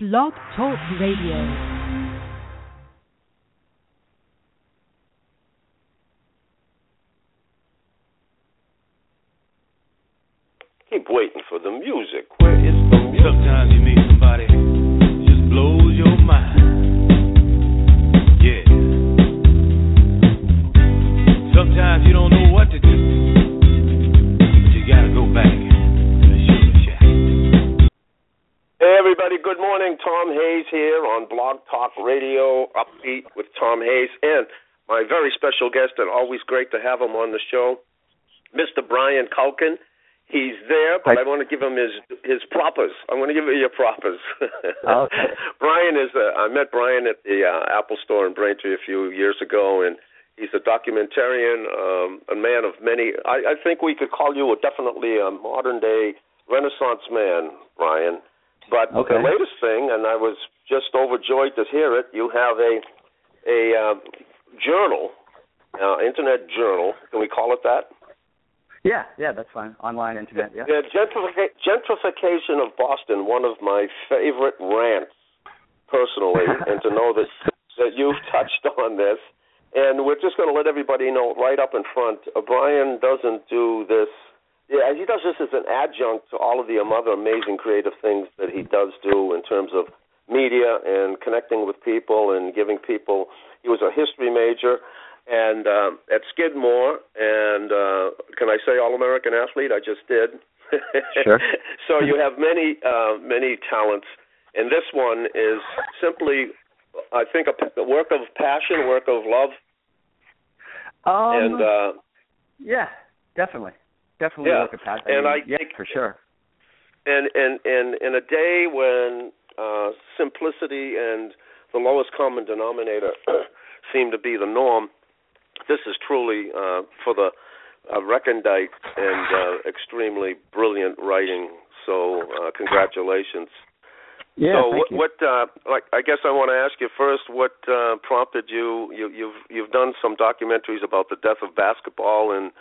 Blog Talk Radio. Keep waiting for the music. Where is the music? Sometimes you meet somebody just blows your mind. Yeah. Sometimes you don't everybody. Good morning. Tom Hayes here on Blog Talk Radio, Upbeat with Tom Hayes, and my very special guest, and always great to have him on the show, Mr. Brian Culkin. He's there, but I want to give him his his propers. I'm going to give you your propers. Okay. Brian is. Uh, I met Brian at the uh, Apple Store in Braintree a few years ago, and he's a documentarian, um, a man of many. I, I think we could call you a, definitely a modern day Renaissance man, Brian. But Okay. the latest thing, and I was just overjoyed to hear it. You have a a uh, journal, uh, internet journal. Can we call it that? Yeah, yeah, that's fine. Online internet, yeah. The gentrific- gentrification of Boston, one of my favorite rants, personally, and to know that that you've touched on this, and we're just going to let everybody know right up in front. Uh, Brian doesn't do this. Yeah, he does this as an adjunct to all of the other amazing creative things that he does do in terms of media and connecting with people and giving people. He was a history major and um, at Skidmore, and uh, can I say All American athlete? I just did. Sure. so you have many uh, many talents, and this one is simply, I think, a, p- a work of passion, work of love, Um, and uh, yeah, definitely, definitely Yeah, work of passion. and mean, I yeah, think- for sure. and and and in a day when uh, simplicity and the lowest common denominator seem to be the norm, this is truly uh, for the uh, recondite and uh, extremely brilliant writing. So uh, congratulations. Yeah, so what, what uh, like I guess I want to ask you first what uh, prompted you, you you've you've done some documentaries about the death of basketball in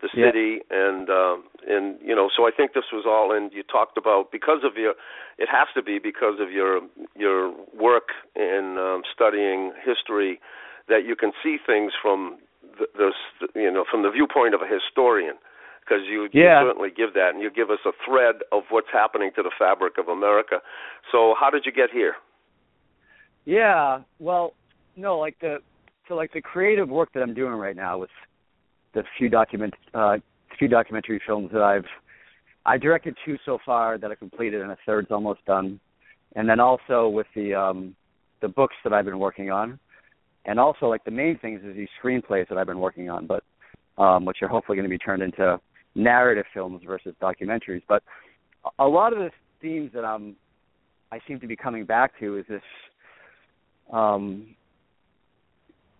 the Yeah. city and um and you know so I think this was all and you talked about because of your it has to be because of your your work in um, studying history that you can see things from the, the you know from the viewpoint of a historian because you, Yeah. you certainly give that and you give us a thread of what's happening to the fabric of America. So how did you get here? Yeah, well, no, like the so like the creative work that I'm doing right now with the few document uh few documentary films that I've I directed two so far that I completed and a third's almost done. And then also with the um the books that I've been working on. And also like the main things is these screenplays that I've been working on, but um which are hopefully going to be turned into narrative films versus documentaries. But a- lot of the themes that I'm I seem to be coming back to is this um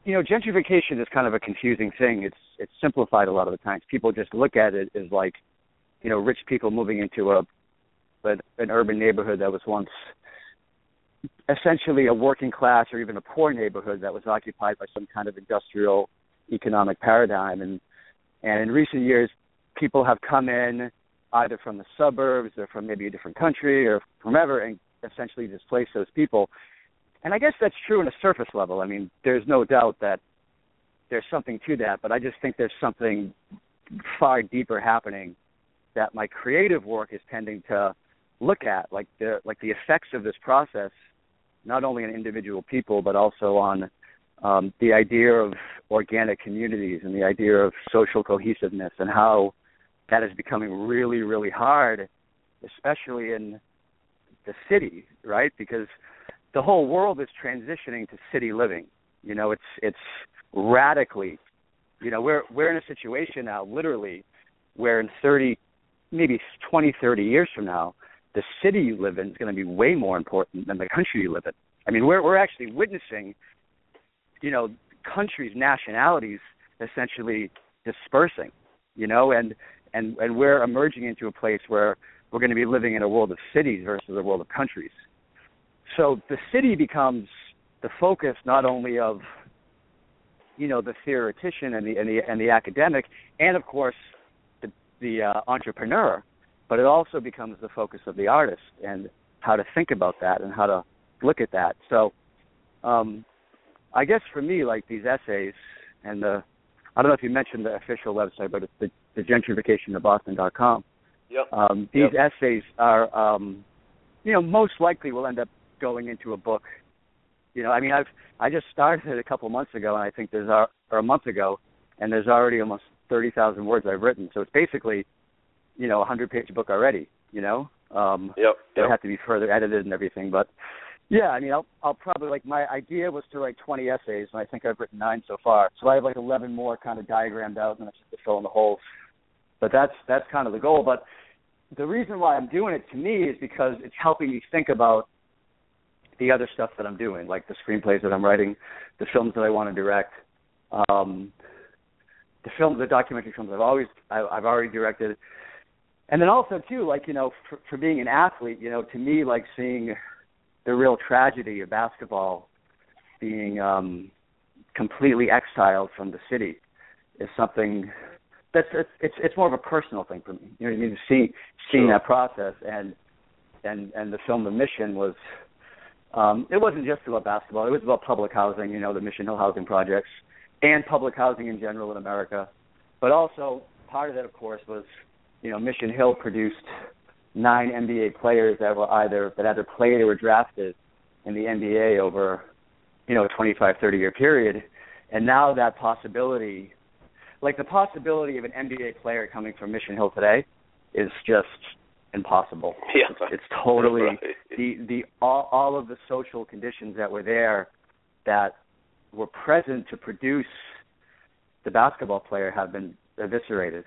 you know gentrification is kind of a confusing thing. It's it's simplified a lot of the times. People just look at it as like you know rich people moving into a an, an urban neighborhood that was once essentially a working class or even a poor neighborhood that was occupied by some kind of industrial economic paradigm. And and in recent years people have come in either from the suburbs or from maybe a different country or from ever and essentially displace those people and I guess that's true on a surface level. I mean, there's no doubt that there's something to that, but I just think there's something far deeper happening that my creative work is tending to look at, like the like the effects of this process, not only on individual people but also on um, the idea of organic communities and the idea of social cohesiveness and how that is becoming really, really hard, especially in the city, right? Because the whole world is transitioning to city living. You know, it's it's radically you know, we're we're in a situation now literally where in 30 maybe twenty, thirty years from now, the city you live in is going to be way more important than the country you live in. I mean, we're we're actually witnessing you know, countries, nationalities essentially dispersing, you know, and and and we're emerging into a place where we're going to be living in a world of cities versus a world of countries so the city becomes the focus not only of you know the theoretician and the and the and the academic and of course the the uh, entrepreneur but it also becomes the focus of the artist and how to think about that and how to look at that. So, um, I guess for me, like these essays and the, I don't know if you mentioned the official website, but it's the, the gentrification of Boston.com. Yep. Um, these Yep. essays are, um, you know, most likely will end up going into a book. You know, I mean, I've I just started it a couple months ago, and I think there's a, or a month ago, and there's already almost thirty thousand words I've written. So it's basically, you know, a hundred page book already. You know, um, Yep. Yep. have to be further edited and everything. But yeah, I mean, I'll I'll probably like my idea was to write 20 essays, and I think I've written nine so far. So I have like 11 more kind of diagrammed out, and I just have to fill in the holes. But that's that's kind of the goal. But the reason why I'm doing it to me is because it's helping me think about the other stuff that I'm doing, like the screenplays that I'm writing, the films that I want to direct, um, the film, the documentary films I've always I, I've already directed, and then also too, like you know, for, for being an athlete, you know, to me, like seeing the real tragedy of basketball being um, completely exiled from the city is something that's it's it's, it's more of a personal thing for me. You know what I mean? Seeing seeing Sure. that process and and and the film The Mission was um it wasn't just about basketball, it was about public housing, you know, the Mission Hill housing projects and public housing in general in America. But also part of that of course was, you know, Mission Hill produced nine NBA players that were either that either played or were drafted in the NBA over, you know, a 25, 30 year period. And now that possibility, like the possibility of an NBA player coming from Mission Hill today is just impossible. Yeah. It's, totally Right. the the all, all of the social conditions that were there that were present to produce the basketball player have been eviscerated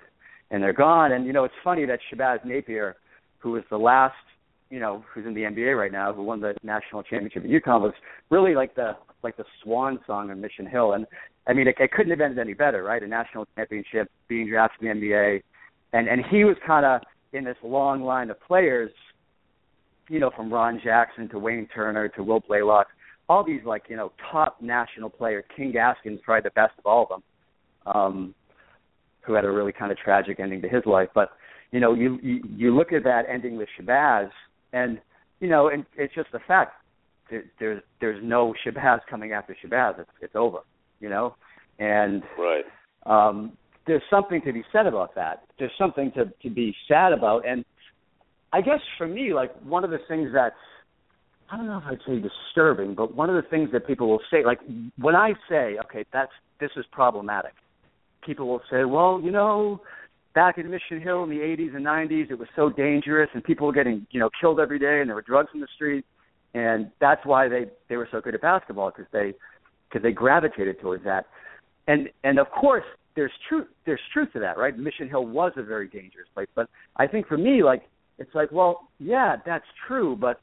and they're gone and you know it's funny that Shabazz Napier who was the last you know who's in the NBA right now who won the national championship at UConn was really like the like the swan song of Mission Hill and I mean it, it couldn't have ended any better right a national championship being drafted in the NBA and and he was kind of in this long line of players you know, from Ron Jackson to Wayne Turner to Will Blalock, all these like, you know, top national players. King Gaskin's probably the best of all of them, um, who had a really kind of tragic ending to his life. But, you know, you you, you look at that ending with Shabazz and you know, and it's just the fact there, there's there's no Shabazz coming after Shabazz. It's it's over, you know? And Right. um, there's something to be said about that. There's something to to be sad about, and I guess for me, like one of the things that's I don't know if I'd say disturbing, but one of the things that people will say, like when I say, okay, that's this is problematic, people will say, well, you know, back in Mission Hill in the 80s and 90s, it was so dangerous, and people were getting you know killed every day, and there were drugs in the street, and that's why they they were so good at basketball because they because they gravitated towards that, and and of course there's truth there's truth to that, right? Mission Hill was a very dangerous place, but I think for me, like it's like, well, yeah, that's true, but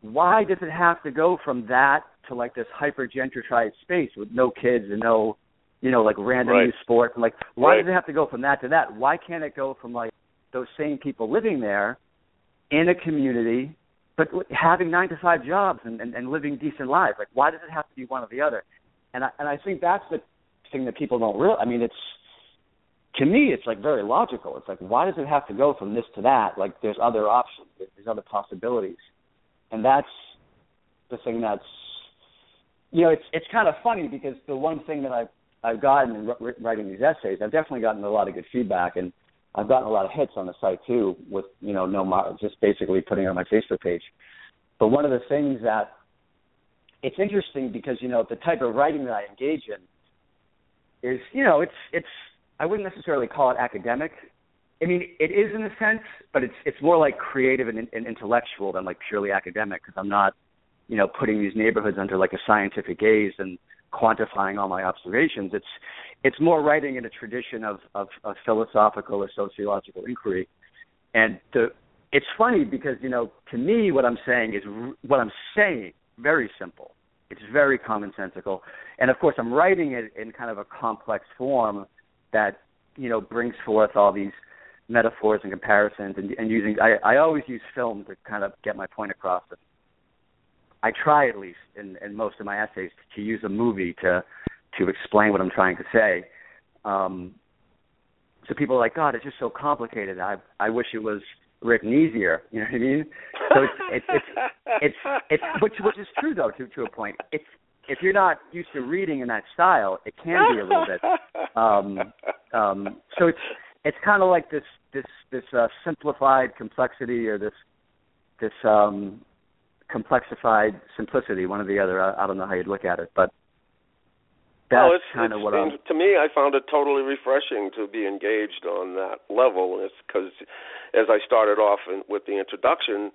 why does it have to go from that to like this hyper gentrified space with no kids and no, you know, like random Right. youth sports? And like, why Right. does it have to go from that to that? Why can't it go from like those same people living there in a community, but having nine to five jobs and, and, and living decent lives? Like, why does it have to be one or the other? And I and I think that's the thing that people don't realize. I mean, it's to me, it's like very logical. It's like, why does it have to go from this to that? Like, there's other options, there's other possibilities, and that's the thing that's, you know, it's it's kind of funny because the one thing that I've I've gotten in wr- writing these essays, I've definitely gotten a lot of good feedback, and I've gotten a lot of hits on the site too, with you know, no, mo- just basically putting on my Facebook page. But one of the things that it's interesting because you know the type of writing that I engage in is you know it's it's I wouldn't necessarily call it academic. I mean, it is in a sense, but it's it's more like creative and, and intellectual than like purely academic because I'm not, you know, putting these neighborhoods under like a scientific gaze and quantifying all my observations. It's it's more writing in a tradition of of, of philosophical or sociological inquiry, and the it's funny because you know to me what I'm saying is what I'm saying very simple. It's very commonsensical, and of course I'm writing it in kind of a complex form that you know brings forth all these metaphors and comparisons and, and using I, I always use film to kind of get my point across I try at least in, in most of my essays to use a movie to to explain what I'm trying to say. Um, so people are like, God, it's just so complicated. I I wish it was written easier. You know what I mean? So it's it's it's it's, it's which which is true though to to a point. It's if you're not used to reading in that style, it can be a little bit. Um, um, so it's it's kind of like this this this uh, simplified complexity or this this um, complexified simplicity, one or the other. I, I don't know how you'd look at it, but that's well, it's, kind of what I'm. To me, I found it totally refreshing to be engaged on that level. It's because, as I started off in, with the introduction,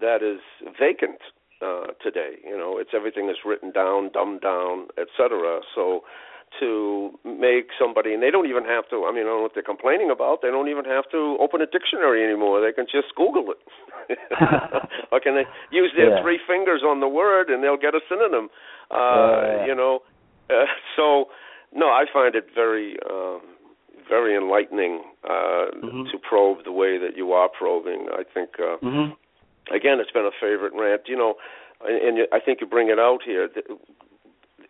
that is vacant uh, today. You know, it's everything is written down, dumbed down, etc. So to make somebody, and they don't even have to. I mean, I don't know what they're complaining about. They don't even have to open a dictionary anymore. They can just Google it, or can they use their Yeah. three fingers on the word and they'll get a synonym. Uh, Yeah. You know, uh, so no, I find it very, um, very enlightening uh, Mhm. to probe the way that you are probing. I think. Uh, hmm again, it's been a favorite rant. You know, and, and I think you bring it out here.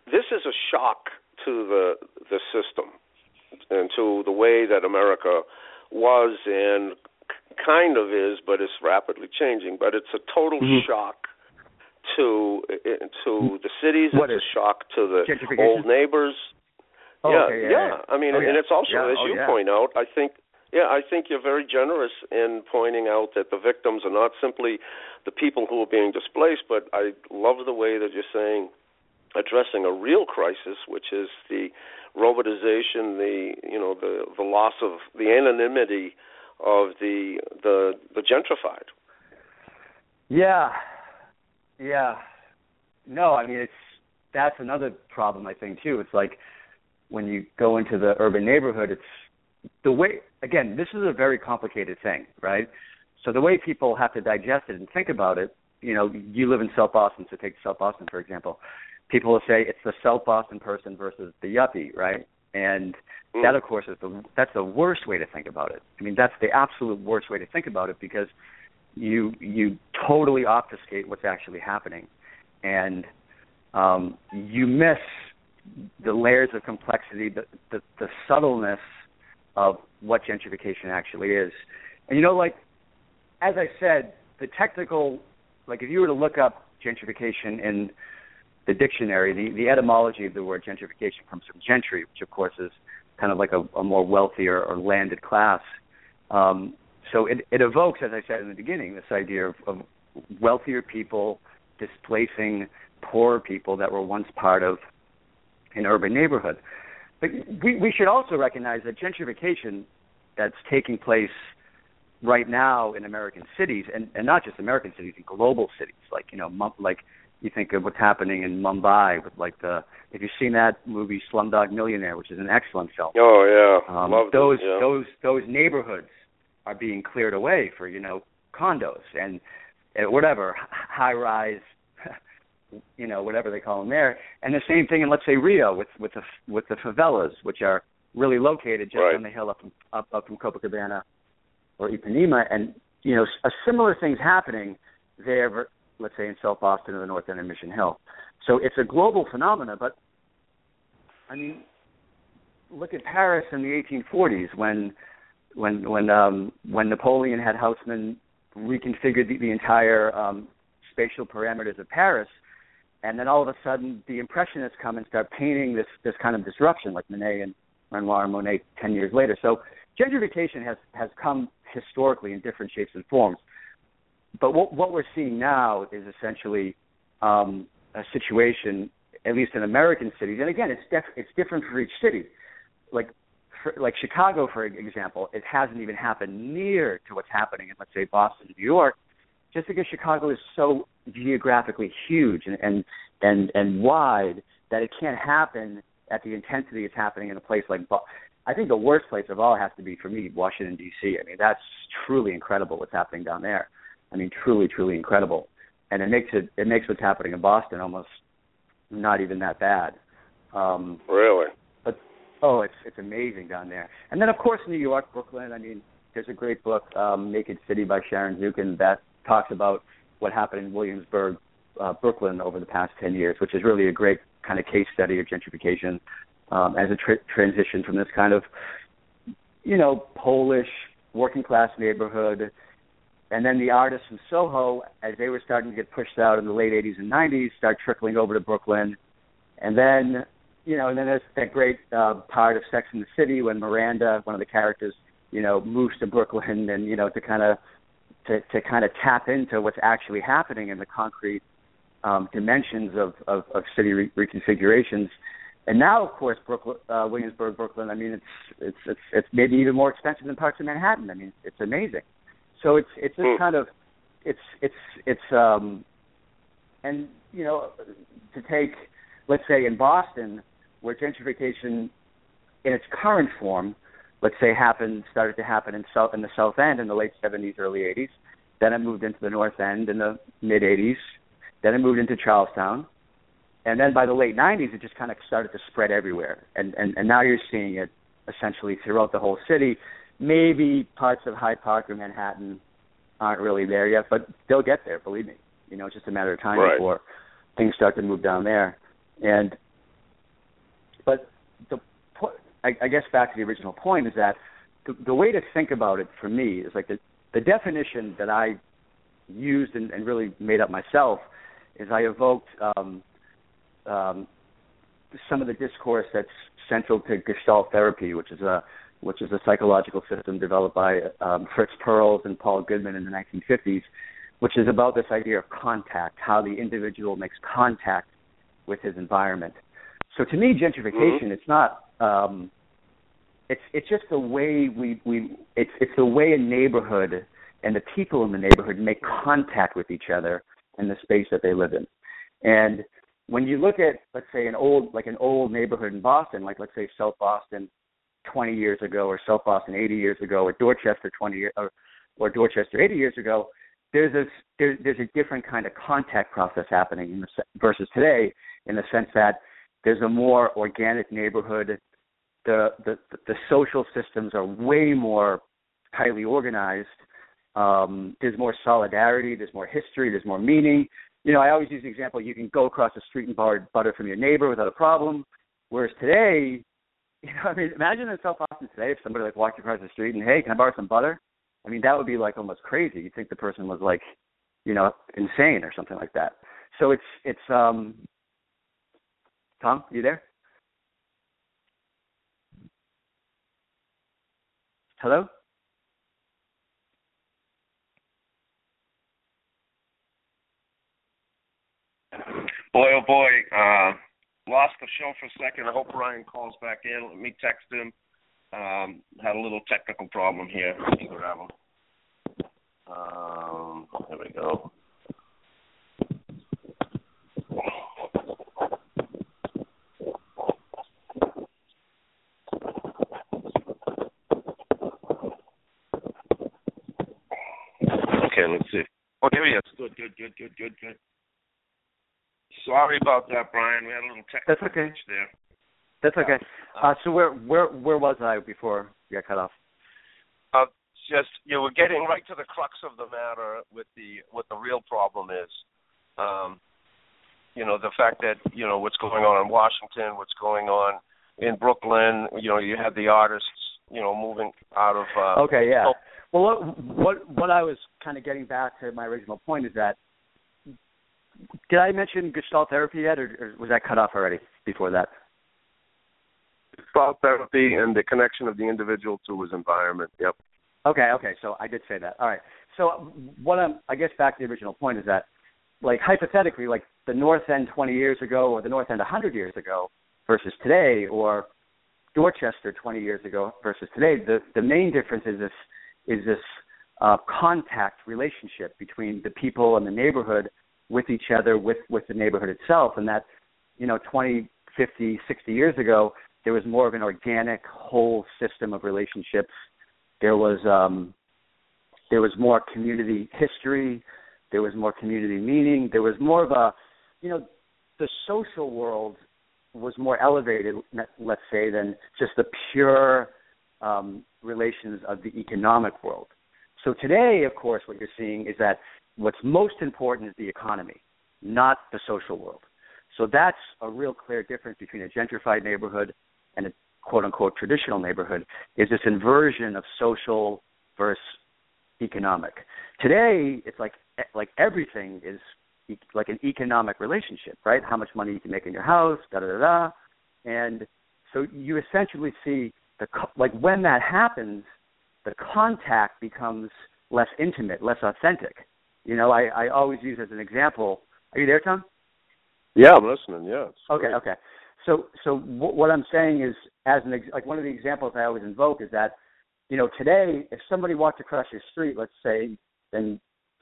This is a shock to the the system and to the way that America was and kind of is, but it's rapidly changing. But it's a total Mhm. shock to to hmm. the cities. What it's is? a shock to the old neighbors. Oh, yeah, okay, yeah, yeah. yeah. I mean, Oh, and it's also Yeah, as oh, you yeah. point out. I think, yeah, I think you're very generous in pointing out that the victims are not simply the people who are being displaced, but I love the way that you're saying addressing a real crisis, which is the robotization, the you know the the loss of the anonymity of the the the gentrified. Yeah, yeah. No, I mean it's that's another problem I think too. It's like when you go into the urban neighborhood, it's the way again. This is a very complicated thing, right? So the way people have to digest it and think about it, you know, you live in South Boston, so take South Boston for example. People will say it's the South Boston person versus the yuppie, right? And Mm. that of course is the that's the worst way to think about it. I mean that's the absolute worst way to think about it because you you totally obfuscate what's actually happening and um, you miss the layers of complexity, the, the the subtleness of what gentrification actually is. And you know, like as I said, the technical, like if you were to look up gentrification in the dictionary, the, the etymology of the word gentrification comes from gentry, which of course is kind of like a, a more wealthier or landed class. Um, so it, it evokes, as I said in the beginning, this idea of, of wealthier people displacing poorer people that were once part of an urban neighborhood. But we, we should also recognize that gentrification that's taking place right now in American cities, and, and not just American cities, in global cities, like you know, like you think of what's happening in Mumbai with like the if you've seen that movie Slumdog Millionaire, which is an excellent film. Oh yeah, Um, Loved those yeah. those those neighborhoods are being cleared away for you know condos and whatever high rise, you know whatever they call them there. And the same thing in let's say Rio with with the with the favelas, which are really located just Right. on the hill up from, up up from Copacabana or Ipanema, and you know a similar things happening there. Let's say in South Boston or the North End of Mission Hill. So it's a global phenomenon but I mean, look at Paris in the 1840s when when when um when Napoleon had Haussmann reconfigured the, the entire um spatial parameters of Paris and then all of a sudden the impressionists come and start painting this this kind of disruption like Manet and Renoir and Monet 10 years later. So gentrification has has come historically in different shapes and forms. But what what we're seeing now is essentially um a situation at least in American cities and again it's def- it's different for each city. Like for, like Chicago, for example, it hasn't even happened near to what's happening in, let's say, Boston, New York, just because Chicago is so geographically huge and and and, and wide that it can't happen at the intensity it's happening in a place like. Bo- I think the worst place of all has to be for me Washington D.C. I mean, that's truly incredible what's happening down there. I mean, truly, truly incredible, and it makes it it makes what's happening in Boston almost not even that bad. Um, Really? Oh, it's it's amazing down there. And then of course New York, Brooklyn. I mean, there's a great book, um, Naked City by Sharon Zukin, that talks about what happened in Williamsburg, uh, Brooklyn over the past ten years, which is really a great kind of case study of gentrification um, as a tr- transition from this kind of, you know, Polish working class neighborhood and then the artists from Soho, as they were starting to get pushed out in the late '80s and '90s, start trickling over to Brooklyn, and then you know, and then there's that great uh, part of Sex in the City when Miranda, one of the characters, you know, moves to Brooklyn and you know to kind of to to kind of tap into what's actually happening in the concrete um, dimensions of, of, of city re- reconfigurations. And now, of course, Brooklyn, uh, Williamsburg, Brooklyn. I mean, it's it's it's it's maybe even more expensive than parts of Manhattan. I mean, it's amazing. So it's it's this mm. kind of it's it's it's um and you know to take let's say in Boston where gentrification in its current form let's say happened started to happen in south in the south end in the late 70s early 80s then it moved into the north end in the mid 80s then it moved into Charlestown and then by the late 90s it just kind of started to spread everywhere and and and now you're seeing it essentially throughout the whole city maybe parts of Hyde Park or Mattapan aren't really there yet, but they'll get there. Believe me, you know, it's just a matter of time right. before things start to move down there. And the I, I guess back to the original point is that the, the way to think about it for me is like the the definition that I used and, and really made up myself is I evoked um, um, some of the discourse that's central to Gestalt therapy, which is a which is a psychological system developed by um, Fritz Perls and Paul Goodman in the 1950s, which is about this idea of contact, how the individual makes contact with his environment. So to me, gentrification, mm-hmm. it's not. Um, it's it's just the way we we it's it's the way a neighborhood and the people in the neighborhood make contact with each other in the space that they live in. And when you look at let's say an old like an old neighborhood in Boston, like let's say South Boston 20 years ago, or South Boston 80 years ago, or Dorchester 20 years, or, or Dorchester 80 years ago, there's a there, there's a different kind of contact process happening in the, versus today, in the sense that there's a more organic neighborhood. The, the the social systems are way more tightly organized. Um, there's more solidarity. There's more history. There's more meaning. You know, I always use the example: you can go across the street and borrow butter from your neighbor without a problem. Whereas today, you know, I mean, imagine in South Boston today if somebody like walked across the street and hey, can I borrow some butter? I mean, that would be like almost crazy. You'd think the person was like, you know, insane or something like that. So it's it's um Tom, you there? Hello? Boy, oh boy, uh, lost the show for a second. I hope Ryan calls back in. Let me text him. Um, had a little technical problem here. Um, we go. Okay, let's see. Oh, there he is. Good, good, good, good, good, good. Sorry about that, Brian. We had a little technical That's okay. glitch there. That's okay. Uh, so where where where was I before you got cut off? Uh, just you know, were getting right to the crux of the matter with the what the real problem is. Um, you know the fact that you know what's going on in Washington, what's going on in Brooklyn. You know you had the artists you know moving out of. Uh, okay, yeah. Well, what what what I was kind of getting back to my original point is that did I mention Gestalt therapy yet, or, or was that cut off already before that? Gestalt therapy and the connection of the individual to his environment. Yep. Okay, okay. So I did say that. All right. So what I'm, I guess, back to the original point is that, like hypothetically, like the North End 20 years ago, or the North End 100 years ago, versus today, or Dorchester 20 years ago versus today, the the main difference is this is this uh, contact relationship between the people and the neighborhood with each other, with with the neighborhood itself, and that you know 20, 50, 60 years ago there was more of an organic whole system of relationships. There was um, there was more community history. There was more community meaning. There was more of a you know the social world was more elevated, let's say, than just the pure um, relations of the economic world. So today, of course, what you're seeing is that what's most important is the economy, not the social world. So that's a real clear difference between a gentrified neighborhood and a quote unquote traditional neighborhood is this inversion of social versus economic. Today, it's like like everything is like an economic relationship, right? How much money you can make in your house, da da da da, and so you essentially see the co- like when that happens, the contact becomes less intimate, less authentic. You know, I, I always use as an example. Are you there, Tom? Yeah, I'm listening. Yeah. it's Okay, great. okay. So, so w- what I'm saying is, as an ex- like one of the examples I always invoke is that, you know, today if somebody walked across your street, let's say, in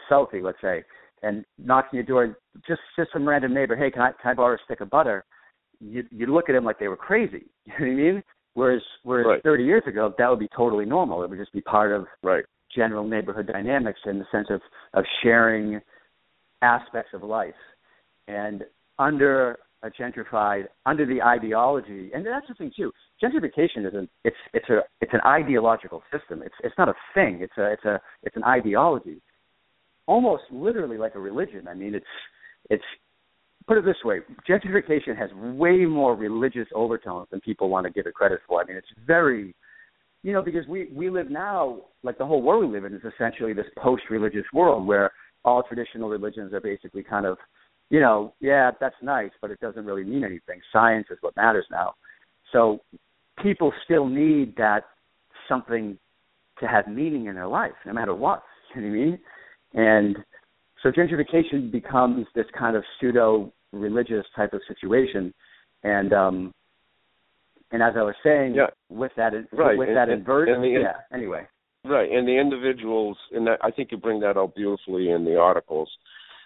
Southie, let's say, and knocks on your door, just just some random neighbor, hey, can I can I borrow a stick of butter? You you look at them like they were crazy. You know what I mean? Whereas whereas Right. 30 years ago, that would be totally normal. It would just be part of Right. general neighborhood dynamics in the sense of of sharing aspects of life and under a gentrified under the ideology and that's the thing too gentrification isn't it's it's a it's an ideological system it's it's not a thing it's a it's a it's an ideology almost literally like a religion i mean it's it's put it this way gentrification has way more religious overtones than people want to give it credit for i mean it's very you know, because we we live now like the whole world we live in is essentially this post-religious world where all traditional religions are basically kind of, you know, yeah, that's nice, but it doesn't really mean anything. Science is what matters now. So people still need that something to have meaning in their life, no matter what. You know what I mean? And so gentrification becomes this kind of pseudo religious type of situation, and um, and as I was saying, Yeah. with that Right, with and- that and- inversion, and the- yeah. Anyway, Right, and the individuals, and I think you bring that out beautifully in the articles,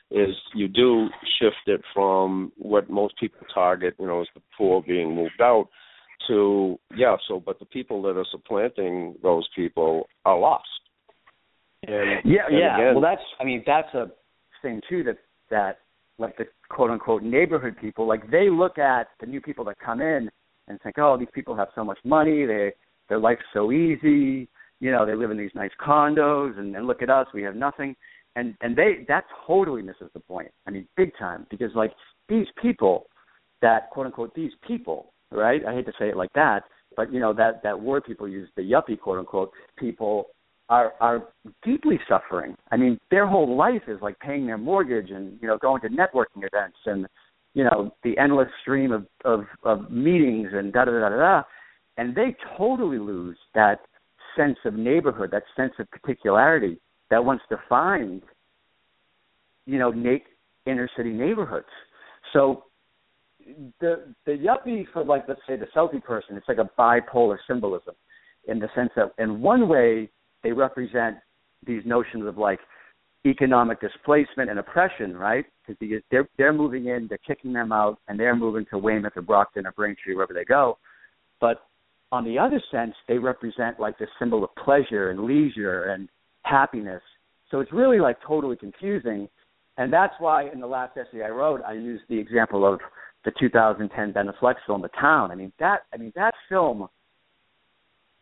is you do shift it from what most people target, you know, as the poor being moved out, to yeah. So, but the people that are supplanting those people are lost. And yeah, and yeah. Again, well, that's I mean that's a thing too that that like the quote unquote neighborhood people like they look at the new people that come in and think, oh, these people have so much money, they their life's so easy, you know, they live in these nice condos, and, and look at us, we have nothing, and and they that totally misses the point. I mean, big time, because like these people that quote unquote these people, right? I hate to say it like that, but you know that that word people use, the yuppie quote unquote people are are deeply suffering. I mean, their whole life is like paying their mortgage and you know going to networking events and you know the endless stream of of, of meetings and da da da da da, and they totally lose that sense of neighborhood, that sense of particularity that once defined, you know, na- inner city neighborhoods. So the the yuppie for like let's say the Southie person, it's like a bipolar symbolism in the sense that in one way they represent these notions of like economic displacement and oppression, right? Because they're they're moving in, they're kicking them out, and they're moving to Weymouth or Brockton or Braintree, wherever they go. But on the other sense, they represent like the symbol of pleasure and leisure and happiness. So it's really like totally confusing, and that's why in the last essay I wrote, I used the example of the 2010 Ben Affleck film, The Town. I mean that I mean that film.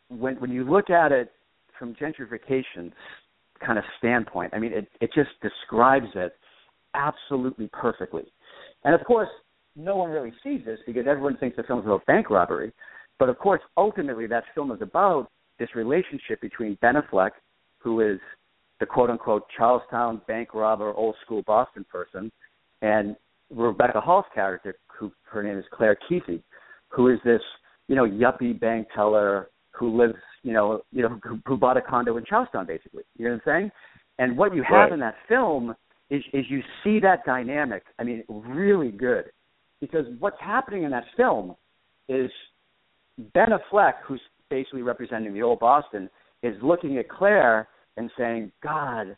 When when you look at it from gentrification's kind of standpoint, I mean it it just describes it absolutely perfectly. And of course, no one really sees this because everyone thinks the film's about bank robbery. But of course, ultimately, that film is about this relationship between Ben Affleck, who is the quote unquote Charlestown bank robber, old school Boston person, and Rebecca Hall's character, who her name is Claire Keefe, who is this you know yuppie bank teller who lives you know you know who, who bought a condo in Charlestown, basically. You know what I'm saying? And what you have Right. in that film is is you see that dynamic. I mean, really good, because what's happening in that film is Ben Affleck, who's basically representing the old Boston, is looking at Claire and saying, God,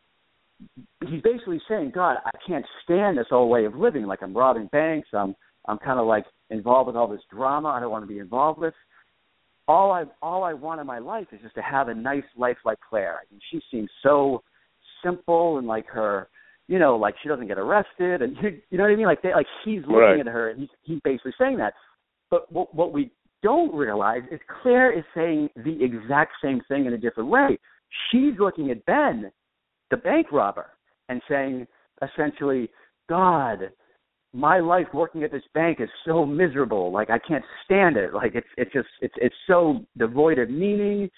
he's basically saying, God, I can't stand this old way of living. Like I'm robbing banks. I'm I'm kind of like involved with all this drama. I don't want to be involved with. All I all I want in my life is just to have a nice life like Claire. I mean, she seems so simple and like her, you know, like she doesn't get arrested, and you, you know what I mean. Like they, like he's looking Right. at her and he's he's basically saying that. But what what we don't realize is Claire is saying the exact same thing in a different way. She's looking at Ben, the bank robber, and saying essentially, God, my life working at this bank is so miserable. Like I can't stand it. Like it's it's just it's it's so devoid of meaning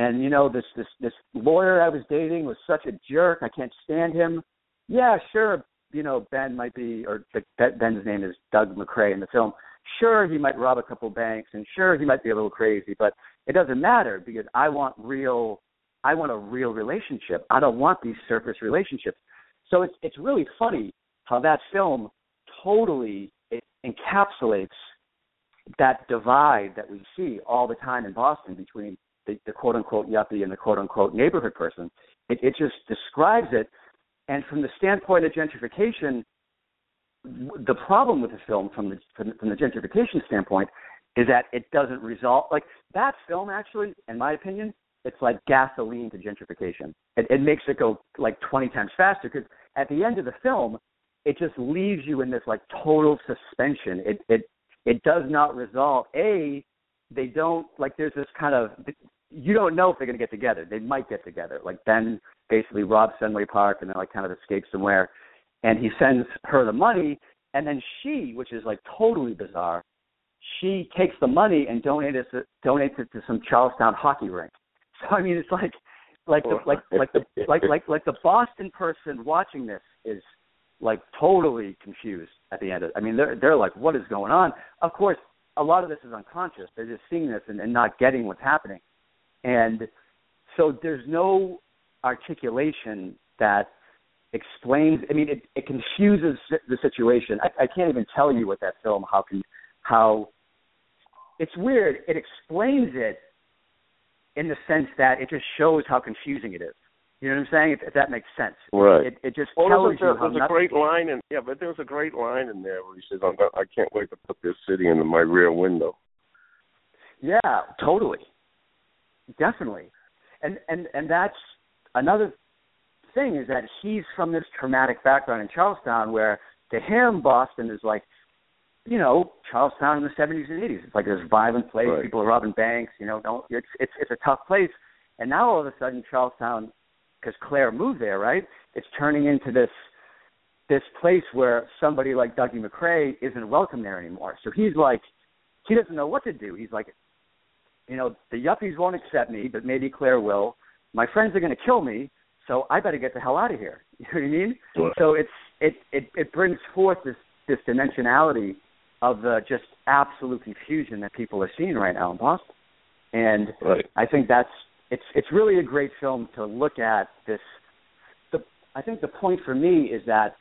and you know this this this lawyer I was dating was such a jerk. I can't stand him. Yeah, sure, you know Ben might be, or Ben's name is Doug MacRay in the film. Sure, he might rob a couple banks, and sure, he might be a little crazy, but it doesn't matter because I want real. I want a real relationship. I don't want these surface relationships. So it's it's really funny how that film totally encapsulates that divide that we see all the time in Boston between the, the quote unquote yuppie and the quote unquote neighborhood person. It, it just describes it. And from the standpoint of gentrification, the problem with the film from the from, from the gentrification standpoint is that it doesn't result like that film actually, in my opinion, it's like gasoline to gentrification. It, it makes it go like 20 times faster because at the end of the film, it just leaves you in this like total suspension. It it it does not resolve. A, they don't like. There's this kind of you don't know if they're going to get together. They might get together. Like Ben basically robs Fenway Park and then like kind of escapes somewhere, and he sends her the money, and then she, which is like totally bizarre, she takes the money and donates it donates it to some Charlestown hockey rink. So I mean, it's like like the like like the like like like the Boston person watching this is like totally confused at the end of I mean they're they're like what is going on? Of course, a lot of this is unconscious. They're just seeing this and, and not getting what's happening. And so there's no articulation that explains I mean it, it confuses the situation. I, I can't even tell you what that film how can how it's weird. It explains it in the sense that it just shows how confusing it is. You know what I'm saying? If, if that makes sense. Right. It, it just well, tells there's you a, how there's a great line in yeah, but there's a great line in there where he says, I'm not, "I can't wait to put this city into my rear window." Yeah, totally, definitely, and and and that's another thing is that he's from this traumatic background in Charlestown, where to him Boston is like, you know, Charlestown in the 70s and 80s. It's like this violent place. Right. People are robbing banks. You know, don't it's it's it's a tough place. And now all of a sudden Charlestown because Claire moved there, right? It's turning into this this place where somebody like Dougie MacRay isn't welcome there anymore. So he's like, he doesn't know what to do. He's like, you know, the yuppies won't accept me, but maybe Claire will. My friends are going to kill me, so I better get the hell out of here. You know what I mean? Right. So it's it it it brings forth this this dimensionality of the just absolute confusion that people are seeing right now in Boston. And Right. I think that's it's it's really a great film to look at this the I think the point for me is that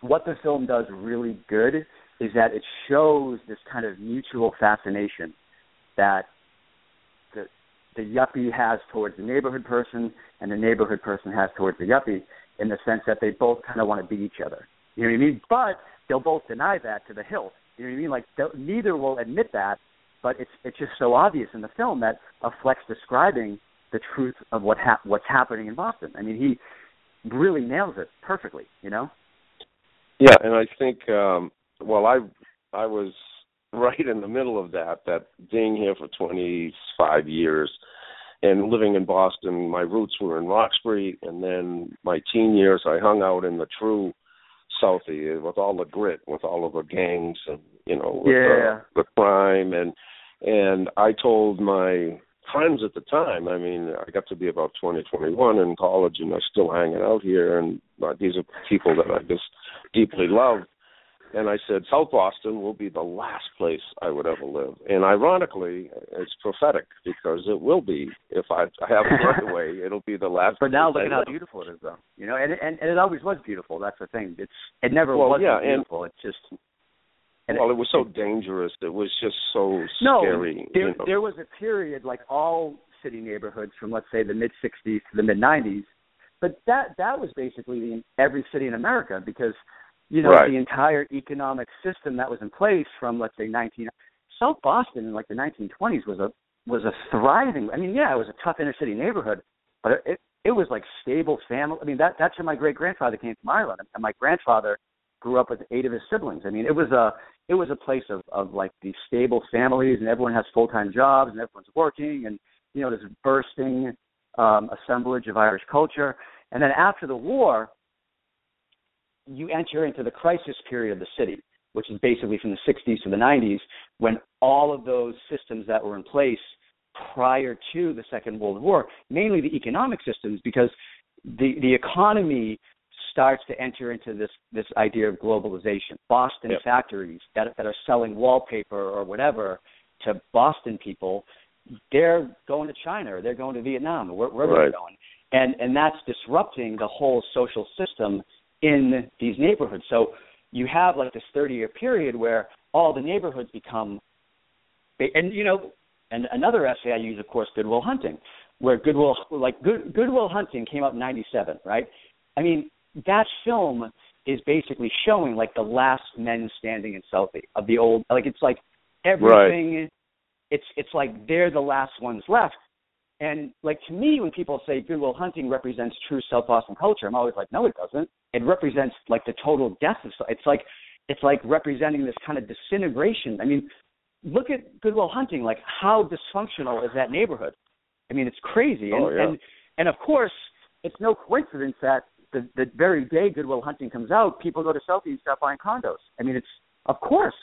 what the film does really good is that it shows this kind of mutual fascination that the the yuppie has towards the neighborhood person and the neighborhood person has towards the yuppie in the sense that they both kind of want to beat each other. You know what I mean? But they'll both deny that to the hilt. You know what I mean? Like neither will admit that, but it's it's just so obvious in the film that a Flex describing the truth of what hap- what's happening in Boston. I mean, he really nails it perfectly. You know? Yeah, and I think um well I I was right in the middle of that that being here for 25 years and living in Boston my roots were in Roxbury and then my teen years I hung out in the true Southie with all the grit with all of the gangs and you know with Yeah. the, the crime and and I told my friends at the time. I mean, I got to be about twenty, twenty-one in college, and I'm still hanging out here. And uh, these are people that I just deeply love. And I said, South Boston will be the last place I would ever live. And ironically, it's prophetic because it will be. If I have it right away, it'll be the last. But now look I at how live. beautiful it is, though. You know, and and, and it always was beautiful. That's the thing. It's it never Well, was yeah, and- beautiful. it's just and well, it was so dangerous. It was just so no, scary. there you know. there was a period like all city neighborhoods from let's say the mid '60s to the mid '90s, but that that was basically the, every city in America because you know Right. the entire economic system that was in place from let's say 19 South Boston in like the 1920s was a was a thriving. I mean, yeah, it was a tough inner city neighborhood, but it it, it was like stable family. I mean, that that's where my great grandfather came from Ireland, and my grandfather grew up with eight of his siblings. I mean, it was a it was a place of of like these stable families, and everyone has full time jobs, and everyone's working, and you know, this bursting um, assemblage of Irish culture. And then after the war, you enter into the crisis period of the city, which is basically from the 60s to the 90s, when all of those systems that were in place prior to the Second World War, mainly the economic systems, because the the economy starts to enter into this this idea of globalization. Boston Yep. factories that that are selling wallpaper or whatever to Boston people, they're going to China or they're going to Vietnam or wherever Right. they're going, and and that's disrupting the whole social system in these neighborhoods. So you have like this 30 year period where all the neighborhoods become and you know and another essay I use of course Good Will Hunting where Goodwill like Good, Goodwill Hunting came out in 97 right I mean that film is basically showing like the last men standing in Southie of the old like it's like everything right. it's it's like they're the last ones left and like to me when people say Good Will Hunting represents true South Boston culture I'm always like no it doesn't it represents like the total death of it's like it's like representing this kind of disintegration I mean look at Good Will Hunting. Like, how dysfunctional is that neighborhood? I mean, it's crazy. Oh, and Oh, yeah. and and of course, it's no coincidence that the the very day Good Will Hunting comes out, people go to Southie and start buying condos. I mean, it's of course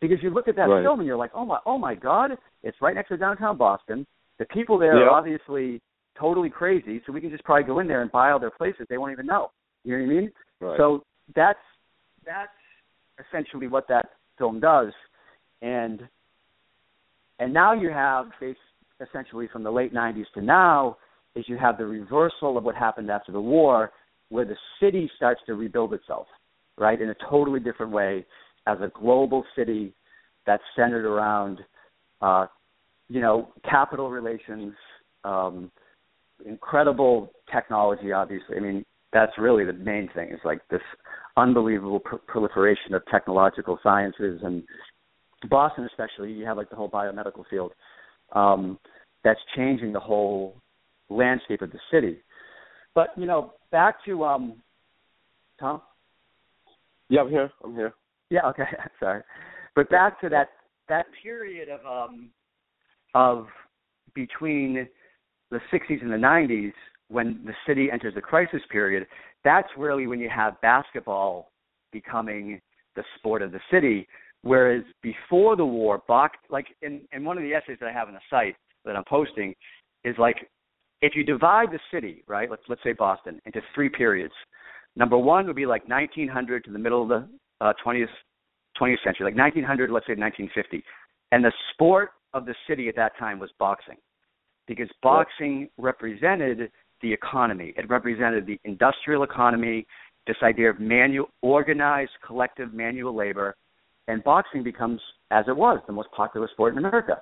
because you look at that Right. film and you're like, oh my, oh my God, it's right next to downtown Boston. The people there Yeah. are obviously totally crazy, so we can just probably go in there and buy all their places. They won't even know. You know what I mean? Right. So that's that's essentially what that film does, and and now you have essentially from the late '90s to now is you have the reversal of what happened after the war, where the city starts to rebuild itself, right, in a totally different way, as a global city that's centered around, uh, you know, capital relations, um, incredible technology. Obviously, I mean that's really the main thing. Is like this unbelievable pr- proliferation of technological sciences and Boston, especially, you have like the whole biomedical field um, that's changing the whole landscape of the city. But you know, back to um, Tom. yeah, I'm here. I'm here. Yeah, okay, sorry. But back to that that period of um of between the 60s and the 90s when the city enters the crisis period, that's really when you have basketball becoming the sport of the city. Whereas before the war, box like in, in one of the essays that I have on the site that I'm posting is like if you divide the city, right? Let's let's say Boston into three periods. Number one would be like 1900 to the middle of the uh, 20th 20th century, like 1900, let's say 1950, and the sport of the city at that time was boxing, because boxing represented the economy. It represented the industrial economy, this idea of manual, organized, collective manual labor, and boxing becomes, as it was, the most popular sport in America.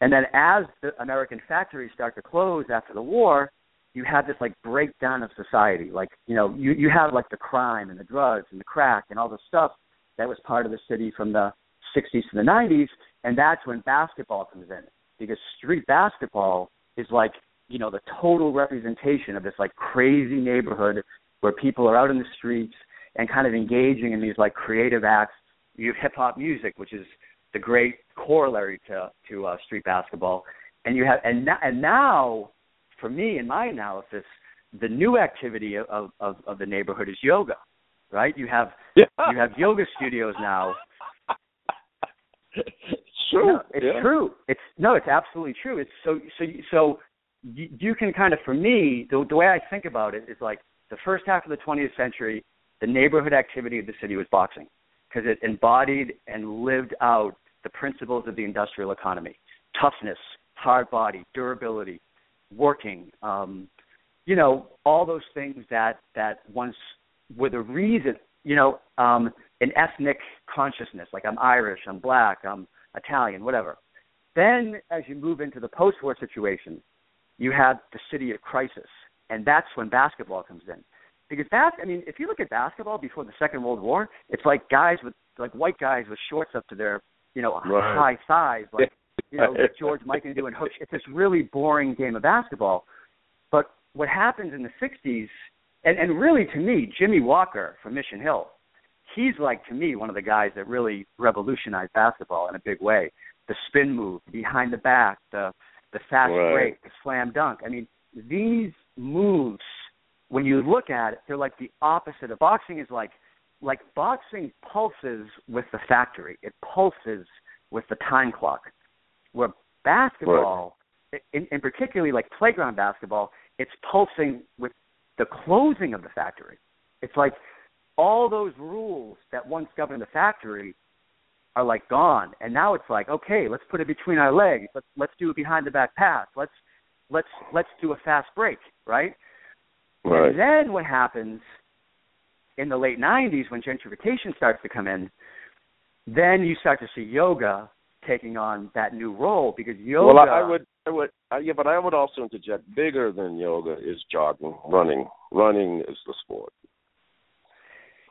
And then as the American factories start to close after the war, you have this like breakdown of society. Like, you know, you, you have like the crime and the drugs and the crack and all the stuff that was part of the city from the 60s to the 90s, and that's when basketball comes in because street basketball is like you know the total representation of this like crazy neighborhood where people are out in the streets and kind of engaging in these like creative acts. You have hip hop music, which is the great corollary to to uh, street basketball, and you have and now, and now for me in my analysis, the new activity of, of of the neighborhood is yoga, right? You have Yeah. you have yoga studios now. it's true. No, it's yeah. true. It's no, it's absolutely true. It's so so so you, you can kind of for me the the way I think about it is like the first half of the 20th century, the neighborhood activity of the city was boxing because it embodied and lived out the principles of the industrial economy: toughness, hard body, durability, working. Um, you know, all those things that that once were the reason. You know, um, an ethnic consciousness, like I'm Irish, I'm black, I'm Italian, whatever. Then, as you move into the post-war situation, you have the city of crisis, and that's when basketball comes in. Because bas- I mean, if you look at basketball before the Second World War, it's like guys with like white guys with shorts up to their you know Right. high thighs, like you know like George Mikan doing hooks. It's this really boring game of basketball. But what happens in the '60s, and and really to me, Jimmy Walker from Mission Hill, he's like to me one of the guys that really revolutionized basketball in a big way. The spin move, behind the back, the the fast Right. break, the slam dunk. I mean, these moves, when you look at it, they're like the opposite of boxing. Is like like boxing pulses with the factory. It pulses with the time clock. Where basketball in, in particularly like playground basketball, it's pulsing with the closing of the factory. It's like all those rules that once governed the factory are like gone, and now it's like, okay, let's put it between our legs. Let's let's do a behind the back pass. Let's let's let's do a fast break, right? Right. And then what happens in the late '90s when gentrification starts to come in? Then you start to see yoga taking on that new role because yoga. Well, I, I would, I would, uh, yeah, but I would also interject. Bigger than yoga is jogging, running. Running is the sport.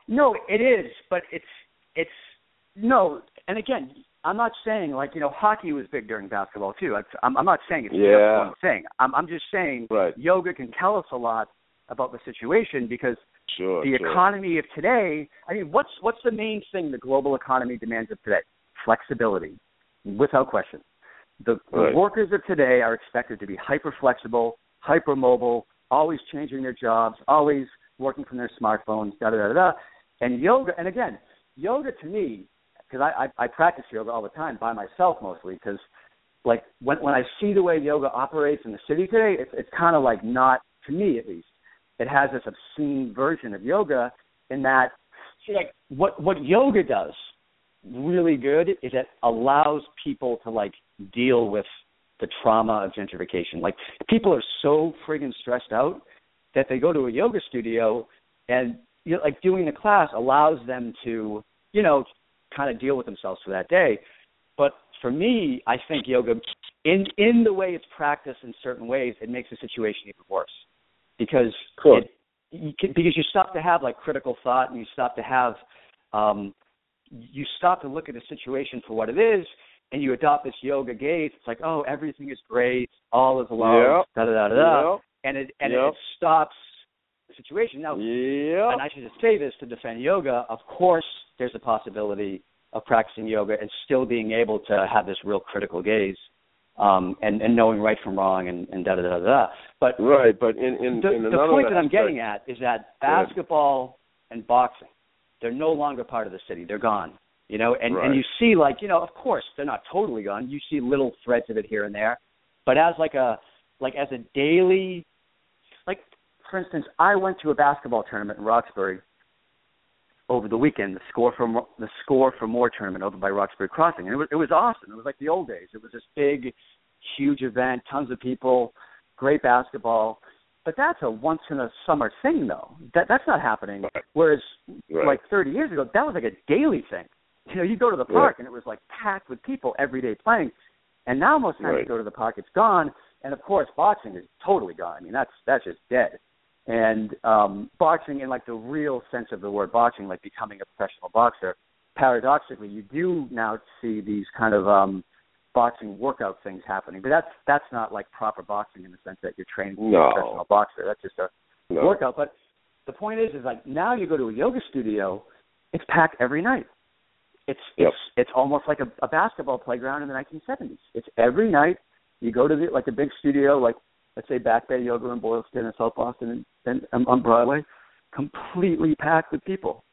No, it is, but it's it's no. And again, I'm not saying like you know hockey was big during basketball too. I'm, I'm not saying it's yeah. just one thing. I'm I'm just saying right. yoga can tell us a lot about the situation because sure, the sure. economy of today. I mean, what's what's the main thing the global economy demands of today? Flexibility, without question. The, right. the workers of today are expected to be hyper flexible, hyper mobile, always changing their jobs, always working from their smartphones, da da da da. And yoga, and again, yoga to me, because I, I I practice yoga all the time by myself mostly, because like when when I see the way yoga operates in the city today, it's it's kind of like not to me at least. It has this obscene version of yoga in that like what what yoga does really good is it allows people to like deal with the trauma of gentrification. Like people are so friggin' stressed out that they go to a yoga studio and you know, like doing the class allows them to, you know, kind of deal with themselves for that day. But for me, I think yoga, in in the way it's practiced in certain ways, it makes the situation even worse because it, you can, because you stop to have like critical thought and you stop to have um, you stop to look at the situation for what it is and you adopt this yoga gaze. It's like, oh, everything is great, all is love, yep. da da da da, yep. and it and yep. it stops the situation. Now, yep. and I should just say this to defend yoga. Of course, there's a possibility of practicing yoga and still being able to have this real critical gaze. Um, and, and knowing right from wrong and, and da da da da. But right, but in in, the, in the point that I'm getting at is that basketball and boxing, they're no longer part of the city. They're gone. You know, and Right. and you see like you know, of course they're not totally gone. You see little threads of it here and there, but as like a like as a daily, like for instance, I went to a basketball tournament in Roxbury over the weekend. The score from the score for more tournament over by Roxbury Crossing, and it was it was awesome. It was like the old days. It was this big, huge event, tons of people, great basketball. But that's a once in a summer thing, though. That that's not happening. Right. Whereas Right. like 30 years ago, that was like a daily thing. You know, you go to the park and it was like packed with people every day playing. And now most times you go to the park, it's gone. And of course, boxing is totally gone. I mean, that's that's just dead. And um boxing, in like the real sense of the word boxing, like becoming a professional boxer, paradoxically, you do now see these kind of um boxing workout things happening. But that's that's not like proper boxing in the sense that you're training to No. a professional boxer. That's just a No. workout. But the point is, is like now you go to a yoga studio, it's packed every night. It's Yep. it's it's almost like a, a basketball playground in the 1970s. It's every night you go to the, like a big studio, like let's say Back Bay Yoga in Boylston and South Boston and, and on Broadway, completely packed with people.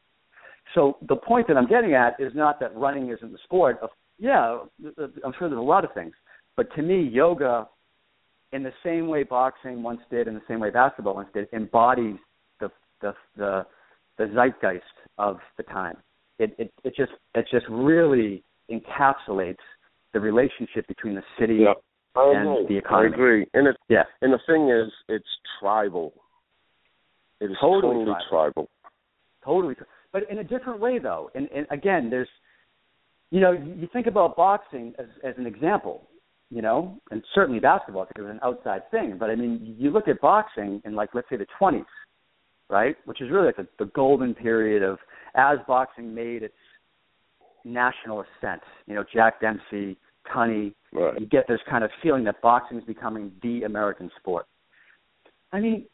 So the point that I'm getting at is not that running isn't the sport. Of, yeah, I'm sure there's a lot of things, but to me, yoga, in the same way boxing once did, in the same way basketball once did, embodies the the the, the zeitgeist of the time. It, it it just it just really encapsulates the relationship between the city Yep. I and agree. the economy. I agree. And it yeah and the thing is, it's tribal. It is Totally totally tribal. totally but in a different way though and, and again there's you know you think about boxing as as an example you know and certainly basketball because it was an outside thing but i mean you look at boxing in like let's say the 20s right which is really like the, the golden period of as boxing made its national ascent you know jack dempsey tunney Right. you get this kind of feeling that boxing is becoming the American sport. I mean,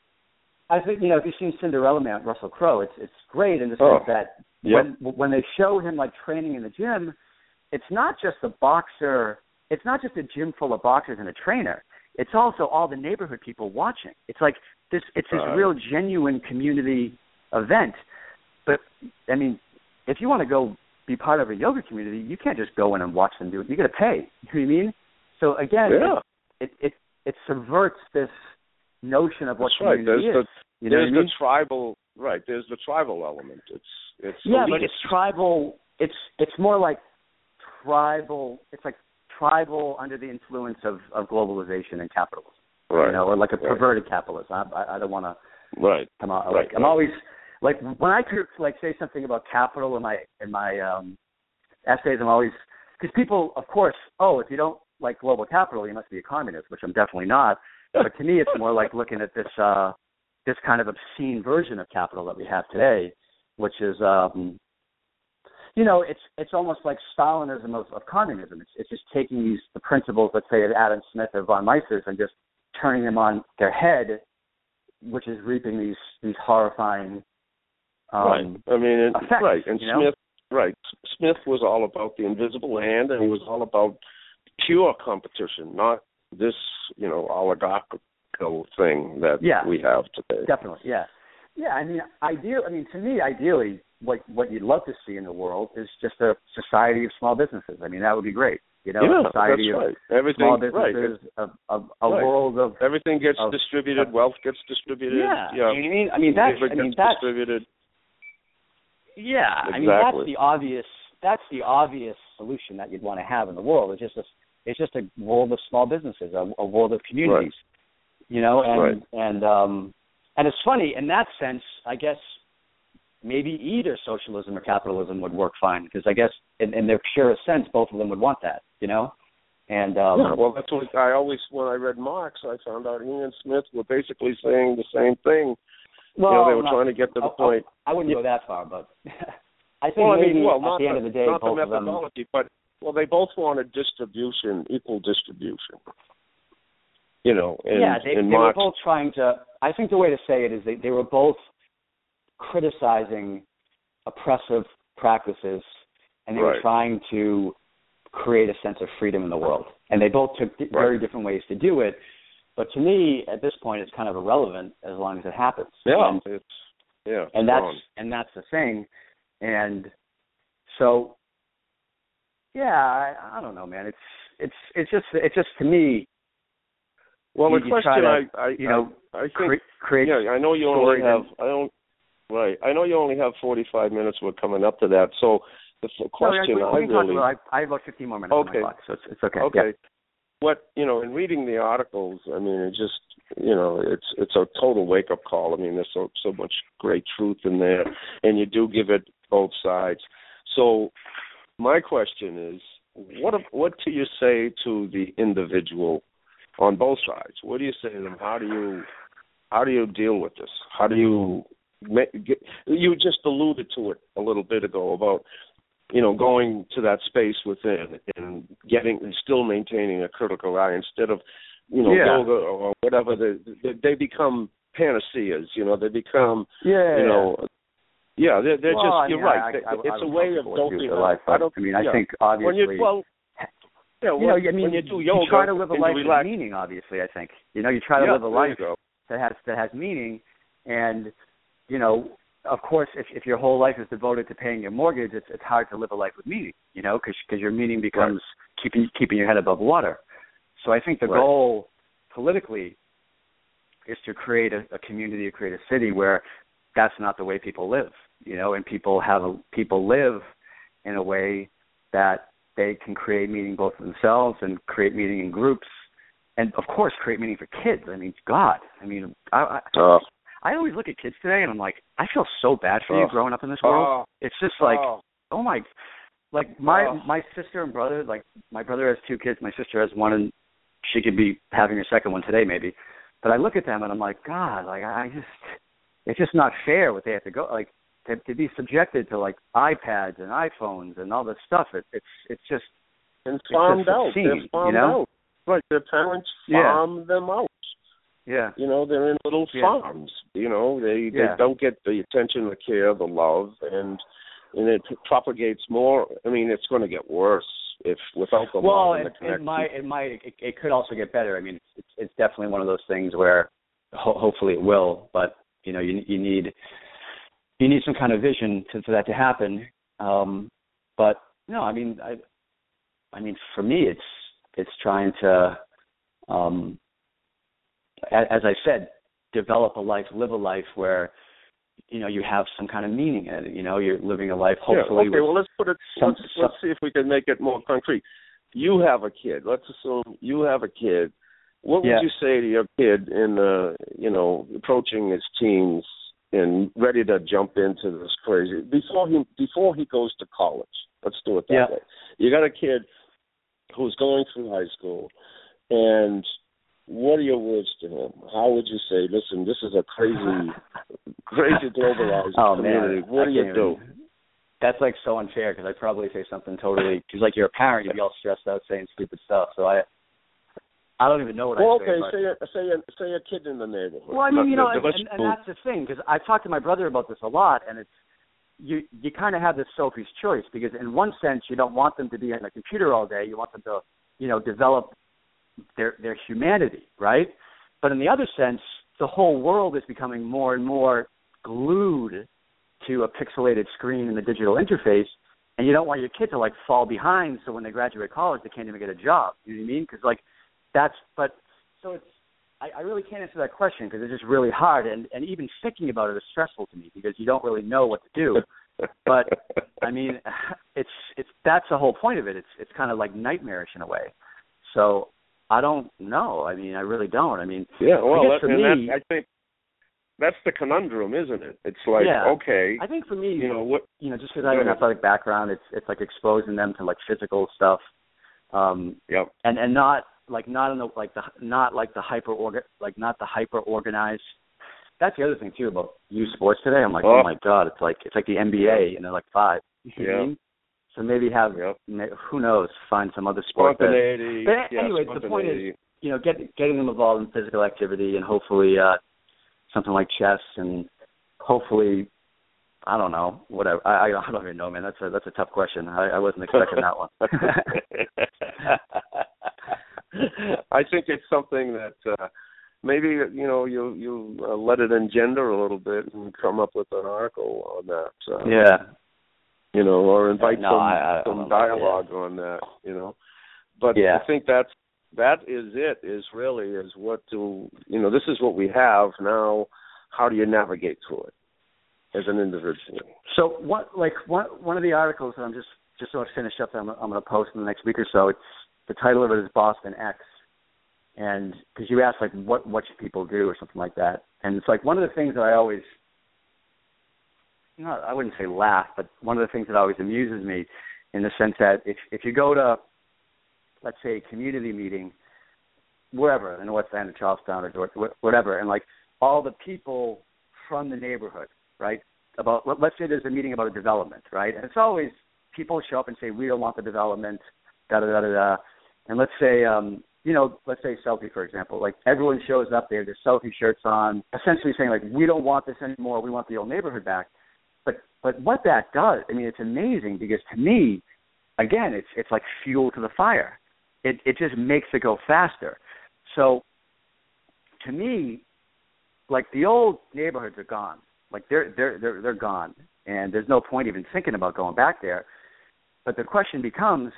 I think you know if you've seen Cinderella Man, Russell Crowe, it's it's great in the oh, sense Oh, that yep. when when they show him like training in the gym, it's not just a boxer, it's not just a gym full of boxers and a trainer. It's also all the neighborhood people watching. It's like this. It's this Right. real genuine community event. But I mean, if you want to go be part of a yoga community, you can't just go in and watch them do it. You got to pay. You know what I mean? So again, Yeah. it it it subverts this notion of what That's right. There's is. you know there's what I mean? the tribal right. There's the tribal element. It's it's yeah, elitist. but it's tribal. It's it's more like tribal. It's like tribal under the influence of of globalization and capitalism. right. You know, or like a Right. perverted capitalism. I, I, I don't want to right. come out Right, I'm always like when I could like say something about capital in my in my um essays. I'm always because people, of course, oh, if you don't like global capital, you must be a communist, which I'm definitely not. But to me, it's more like looking at this uh this kind of obscene version of capital that we have today, which is um you know, it's it's almost like Stalinism of, of communism. It's it's just taking these the principles, let's say, of Adam Smith or von Mises, and just turning them on their head, which is reaping these these horrifying. Um, right. I mean, it, effects, right. And you know? Smith, right. Smith was all about the invisible hand, and he was all about pure competition, not this, you know, oligarchical thing that Yeah. we have today. Definitely, yeah, yeah. I mean, ideal. I mean, to me, ideally, what what you'd love to see in the world is just a society of small businesses. I mean, that would be great. You know, yeah, a society that's of right. Everything, small right. businesses, a, a, Right. world of Everything gets of- distributed. of- wealth gets distributed. yeah. Yeah. I mean, I mean that's I mean that's distributed. yeah. I mean that's the obvious that's the obvious solution that you'd want to have in the world. It's just a it's just a world of small businesses, a, a world of communities. You know, and Right. and um and it's funny in that sense. I guess maybe either socialism or capitalism would work fine because I guess in, in their purest sense, both of them would want that. You know, and um, yeah, well, that's what I always when I read Marx, I found out he and Smith were basically saying the same thing. well, you know, they were not- trying to get to the I- I- point. I, wouldn't go that far, but I think well, I maybe mean, well, at not the end of the day, not both the of them. but well, they both wanted distribution, equal distribution. You know, and, yeah, they, and they were both trying to. I think the way to say it is they, they were both criticizing oppressive practices, and they were trying to create a sense of freedom in the world. And they both took di- very different ways to do it. But to me, at this point, it's kind of irrelevant as long as it happens. yeah, And, it's yeah, and that's and that's the thing. And so, yeah, I, I don't know, man. It's it's it's just it's just to me, well, you- the question to, I, I, you know, I, I think cre- create Yeah, I know you only have. I don't. Right. I know you only have forty-five minutes. We're coming up to that. So the No, question we, I we can talk really. about. I, I have about 15 more minutes Okay. my clock, so it's, it's okay. okay. Yeah. What you know, in reading the articles, I mean, it just you know, it's it's a total wake-up call. I mean, there's so so much great truth in there, and you do give it both sides. So, my question is, what what do you say to the individual on both sides? What do you say to them? How do you how do you deal with this? How do you ma- get, you just alluded to it a little bit ago about you know going to that space within and getting and still maintaining a critical eye instead of you know Yeah. yoga or whatever they they, they become panaceas you know they become Yeah. you know yeah they're they're Well, just I you're right I, I, it's a way of doping do their life, I don't I mean, I yeah. think when obviously. you well yeah, you know, I mean, when you do yoga you try to live a life with meaning. Obviously, I think you know you try to yeah, live a life that has that has meaning, and you know, of course, if if your whole life is devoted to paying your mortgage, it's it's hard to live a life with meaning. You know, because because your meaning becomes keeping keeping your head above water. So I think the Right. goal politically is to create a, a community, to create a city where that's not the way people live. You know, and people have a, people live in a way that they can create meaning both for themselves and create meaning in groups, and of course create meaning for kids. I mean, God, I mean, I I, Uh, I always look at kids today and I'm like, I feel so bad for you Oh. growing up in this world. oh, It's just like, oh, my, like my my sister and brother. Like my brother has two kids. My sister has one, and she could be having her second one today maybe. But I look at them and I'm like, God, like I just, it's just not fair what they have to go like to, to be subjected to like iPads and iPhones and all this stuff. It, it's it's just and just farmed out. obscene, They're you know? out. Right, their parents Yeah. farm them out. yeah You know, they're in little Yeah. farms. You know, they Yeah. they don't get the attention, the care, the love, and and it propagates more. I mean, it's going to get worse if without the well, love it, it might, it might, it, it could also get better. I mean, it's, it's definitely one of those things where ho- hopefully it will, but you know, you you need you need some kind of vision to, for that to happen. Um, but no, I mean, I, I mean, for me, it's it's trying to um, as I said, develop a life, live a life where you know you have some kind of meaning in it. You know, you're living a life hopefully. Yeah, okay, well let's put it. some- let's, let's see if we can make it more concrete. You have a kid. Let's assume you have a kid. What would Yeah. you say to your kid in the you know approaching his teens and ready to jump into this crazy before he before he goes to college? Let's do it that Yeah. way. You got a kid who's going through high school, and what are your words to him? How would you say, listen, this is a crazy, crazy globalized oh community. man, what do you do? even- That's like so unfair because I'd probably say something totally because like you're a parent, you'd be all stressed out saying stupid stuff. So I, I don't even know what Well, I say. okay, but- say a, say a, say a kid in the neighborhood. Well, I mean, you know, and, and, and that's the thing because I've talked to my brother about this a lot, and it's you you kind of have this Sophie's choice because in one sense you don't want them to be on a computer all day, you want them to you know develop their their humanity, right? But in the other sense, the whole world is becoming more and more glued to a pixelated screen and the digital interface, and you don't want your kid to like fall behind, so when they graduate college they can't even get a job. You know what I mean? Because like that's but so it's I, I really can't answer that question because it's just really hard, and and even thinking about it is stressful to me because you don't really know what to do. But I mean, it's it's that's the whole point of it. It's it's kind of like nightmarish in a way. So I don't know. I mean, I really don't. I mean, yeah, well, I that, and me- that, I think that's the conundrum, isn't it? It's like, Yeah. okay, I think for me, you know what? you know, just because I have an athletic background, it's it's like exposing them to like physical stuff, um, Yep. and and not like not in the like the not like the hyper like not the hyper organized. That's the other thing too about youth sports today. I'm like, oh, Oh. my god, it's like it's like the NBA, and they're like five. You know Yeah. mean? So maybe have Yep. who knows, find some other sport that But yeah, anyway, the point is- you know, get, getting them involved in physical activity and hopefully uh something like chess and hopefully I don't know, whatever. I I I don't even know, man. That's a that's a tough question. I, I wasn't expecting that one. I think it's something that uh maybe you know you you uh, let it engender a little bit and come up with an article on that. Uh, yeah. you know, or invite No, some I- I- I some don't know, dialogue on that, you know. But Yeah. I think that's that is it. Is really is what do you know? This is what we have now. How do you navigate through it as an individual? So what like one one of the articles that I'm just just sort of finish up that I'm I'm going to post in the next week or so. It's the title of it is Boston X, and because you asked like what what should people do or something like that, and it's like one of the things that I always not I wouldn't say laugh, but one of the things that always amuses me in the sense that if if you go to let's say a community meeting wherever in the West End of Charlestown or Georgia, whatever, and like all the people from the neighborhood, right? About let- let's say there's a meeting about a development, right? And it's always people show up and say we don't want the development, da da da da da. And let's say um you know, let's say Southie for example, like everyone shows up there, their Southie shirts on, essentially saying like we don't want this anymore, we want the old neighborhood back. But but what that does, I mean, it's amazing because to me, again, it's it's like fuel to the fire. It it just makes it go faster. So to me, like the old neighborhoods are gone. Like they're they're they're they're gone, and there's no point even thinking about going back there. But the question becomes,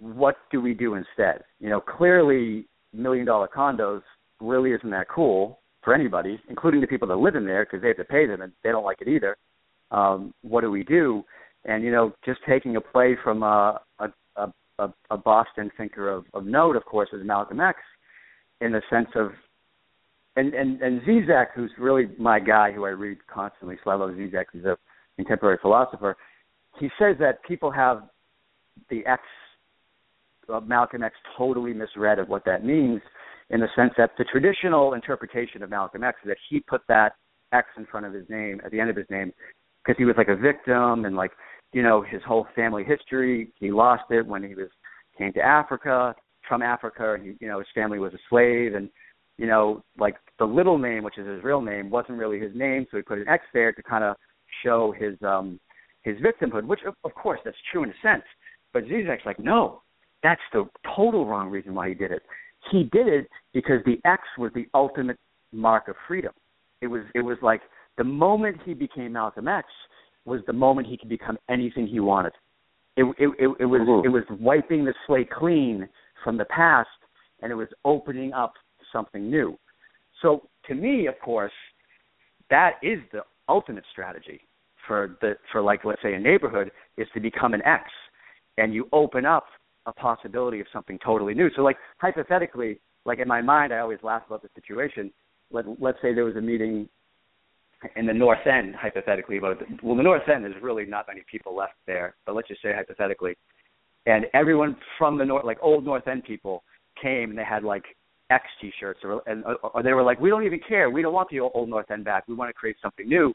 what do we do instead? You know, clearly, million dollar condos really isn't that cool for anybody, including the people that live in there because they have to pay them and they don't like it either. Um, what do we do? And you know, just taking a play from a a, a, a, Boston thinker of, of note, of course, is Malcolm X, in the sense of and and and Zizek, who's really my guy, who I read constantly. So I love Zizek. He's a contemporary philosopher. He says that people have the X of Malcolm X totally misread of what that means, in the sense that the traditional interpretation of Malcolm X is that he put that X in front of his name at the end of his name because he was like a victim and like you know his whole family history. He lost it when he was came to Africa from Africa, and he, you know his family was a slave and you know, like the little name, which is his real name, wasn't really his name, so he put an X there to kind of show his um his victimhood, which of, of course that's true in a sense. But Zizek's like, no, that's the total wrong reason why he did it. He did it because the X was the ultimate mark of freedom. It was it was like the moment he became Malcolm X was the moment he could become anything he wanted. It it it, it was it was wiping the slate clean from the past and it was opening up something new. So to me, of course, that is the ultimate strategy for the for like let's say a neighborhood is to become an X, and you open up a possibility of something totally new. So like hypothetically, like in my mind, I always laugh about the situation. Let let's say there was a meeting in the North End, hypothetically, about well, the North End, there's really not many people left there, but let's just say hypothetically, and everyone from the North, like old North End people, came and they had like X T-shirts, or and or they were like, we don't even care, we don't want the old North End back, we want to create something new.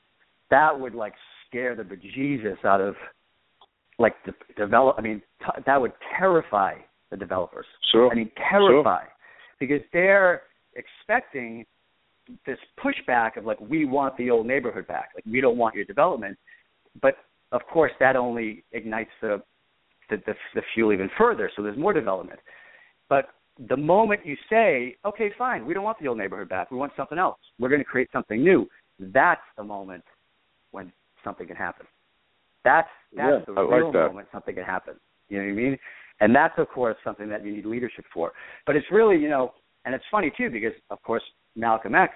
That would like scare the bejesus out of like the develop. I mean, t- that would terrify the developers. Sure. I mean, terrify sure. because they're expecting this pushback of like we want the old neighborhood back, like we don't want your development. But of course, that only ignites the the, the, the fuel even further. So there's more development. But the moment you say, okay, fine, we don't want the old neighborhood back, we want something else. We're going to create something new. That's the moment when something can happen. That's that's yeah, the real like that. moment something can happen. You know what I mean? And that's of course something that you need leadership for. But it's really, you know, and it's funny too because of course Malcolm X,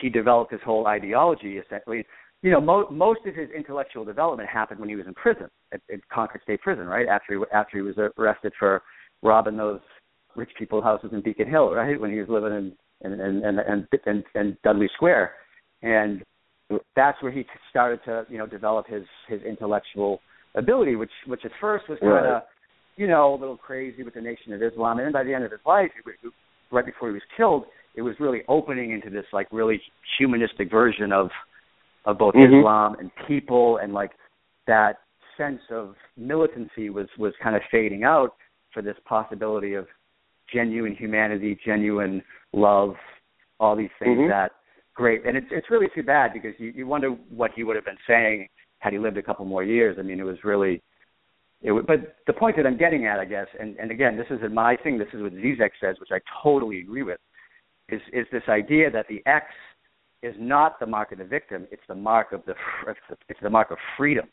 he developed his whole ideology essentially. You know, mo- most of his intellectual development happened when he was in prison at, at Concord State Prison, right? After he after he was arrested for robbing those rich people's houses in Beacon Hill, right? When he was living in in in, in, in, in, in Dudley Square, and that's where he started to you know develop his his intellectual ability, which which at first was kind of Right. you know a little crazy with the Nation of Islam, and then by the end of his life, right before he was killed, it was really opening into this like really humanistic version of of both Mhm. Islam and people, and like that sense of militancy was was kind of fading out for this possibility of genuine humanity, genuine love, all these things Mhm. that great. And it's it's really too bad because you you wonder what he would have been saying had he lived a couple more years. I mean, it was really it but the point that I'm getting at, I guess, and, and again, this isn't my thing. This is what Zizek says, which I totally agree with, is is this idea that the X is not the mark of the victim; it's the mark of the it's the, it's the mark of freedom.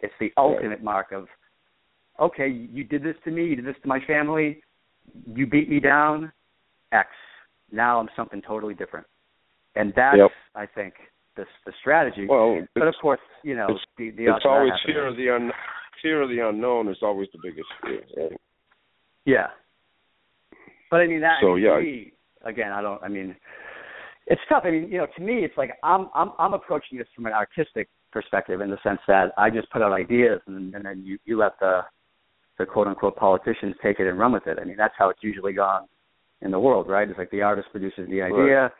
It's the ultimate mark of, okay, you did this to me, you did this to my family, you beat me down, X. Now I'm something totally different, and that's Yep. I think the the strategy. Well, but of course, you know, it's- the, the it's always fear of the un, fear of the unknown is always the biggest fear. right? Yeah. But I mean that So, yeah. me, again, I don't I mean it's tough. I mean, you know, to me it's like I'm I'm I'm approaching this from an artistic perspective in the sense that I just put out ideas and, and then you, you let the the quote unquote politicians take it and run with it. I mean that's how it's usually gone in the world, right? It's like the artist produces the idea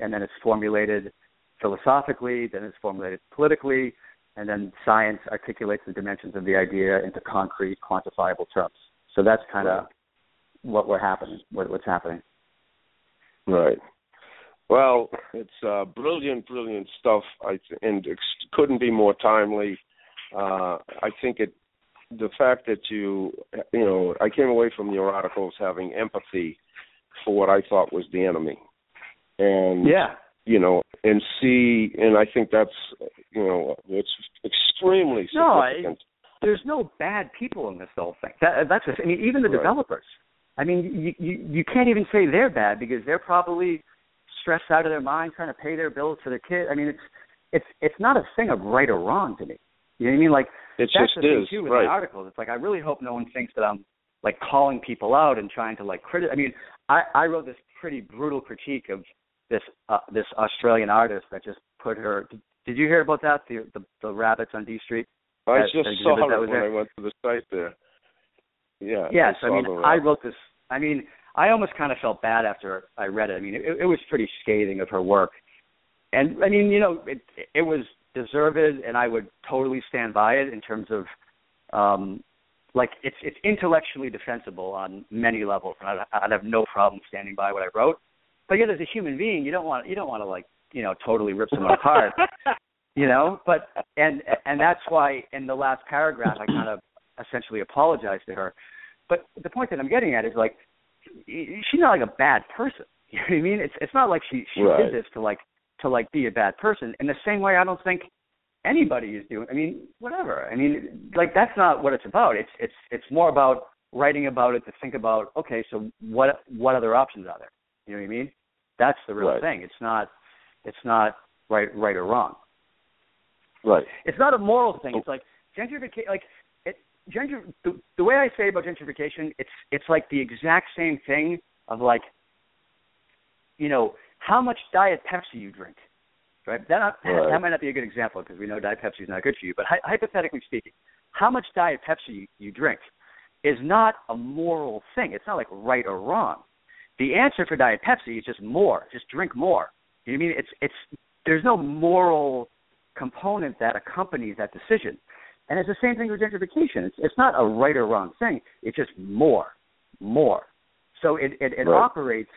and then it's formulated philosophically, then it's formulated politically, and then science articulates the dimensions of the idea into concrete, quantifiable terms. So that's kind of what we're happening, what, what's happening. Right. Well, it's uh, brilliant, brilliant stuff. I th- and it couldn't be more timely. Uh, I think it, the fact that you, you know, I came away from your articles having empathy for what I thought was the enemy, and Yeah, you know, and see, and I think that's, you know, it's extremely No, I- significant. there's no bad people in this whole thing. That, that's just, I mean, even the Right. developers. I mean, you, you you can't even say they're bad because they're probably stressed out of their mind trying to pay their bills for their kid. I mean, it's it's it's not a thing of right or wrong to me. You know what I mean? Like it that's just the thing is too with right. my articles. It's like I really hope no one thinks that I'm like calling people out and trying to like criti I mean, I I wrote this pretty brutal critique of this uh, this Australian artist that just put her. Did, did you hear about that? The the, the rabbits on D Street. I that- just that saw it when there? I went to the site there. Yeah. Yes, I, I mean, I wrote this. I mean, I almost kind of felt bad after I read it. I mean, it, it was pretty scathing of her work, and I mean, you know, it it was deserved, and I would totally stand by it in terms of, um, like it's it's intellectually defensible on many levels, and I'd, I'd have no problem standing by what I wrote. But yet, as a human being, you don't want you don't want to like you know totally rip someone apart, you know. But and and that's why in the last paragraph I kind of essentially apologized to her. But the point that I'm getting at is like she's not like a bad person. You know what I mean? It's it's not like she she Right. did this to like to like be a bad person. In the same way, I don't think anybody is doing. I mean, whatever. I mean, like that's not what it's about. It's it's it's more about writing about it to think about okay, so what what other options are there? You know what I mean? That's the real Right. thing. It's not it's not right right or wrong. Right. It's not a moral thing. Oh. It's like gentrification. Like it, gentr. The, the way I say about gentrification, it's it's like the exact same thing of like, you know, how much Diet Pepsi you drink, right? That not, Right. that might not be a good example because we know Diet Pepsi is not good for you. But hy- hypothetically speaking, how much Diet Pepsi you, you drink is not a moral thing. It's not like right or wrong. The answer for Diet Pepsi is just more. Just drink more. You know what I mean? It's it's there's no moral component that accompanies that decision. And it's the same thing with gentrification. It's it's not a right or wrong thing. It's just more, more. So it it, it Right. operates.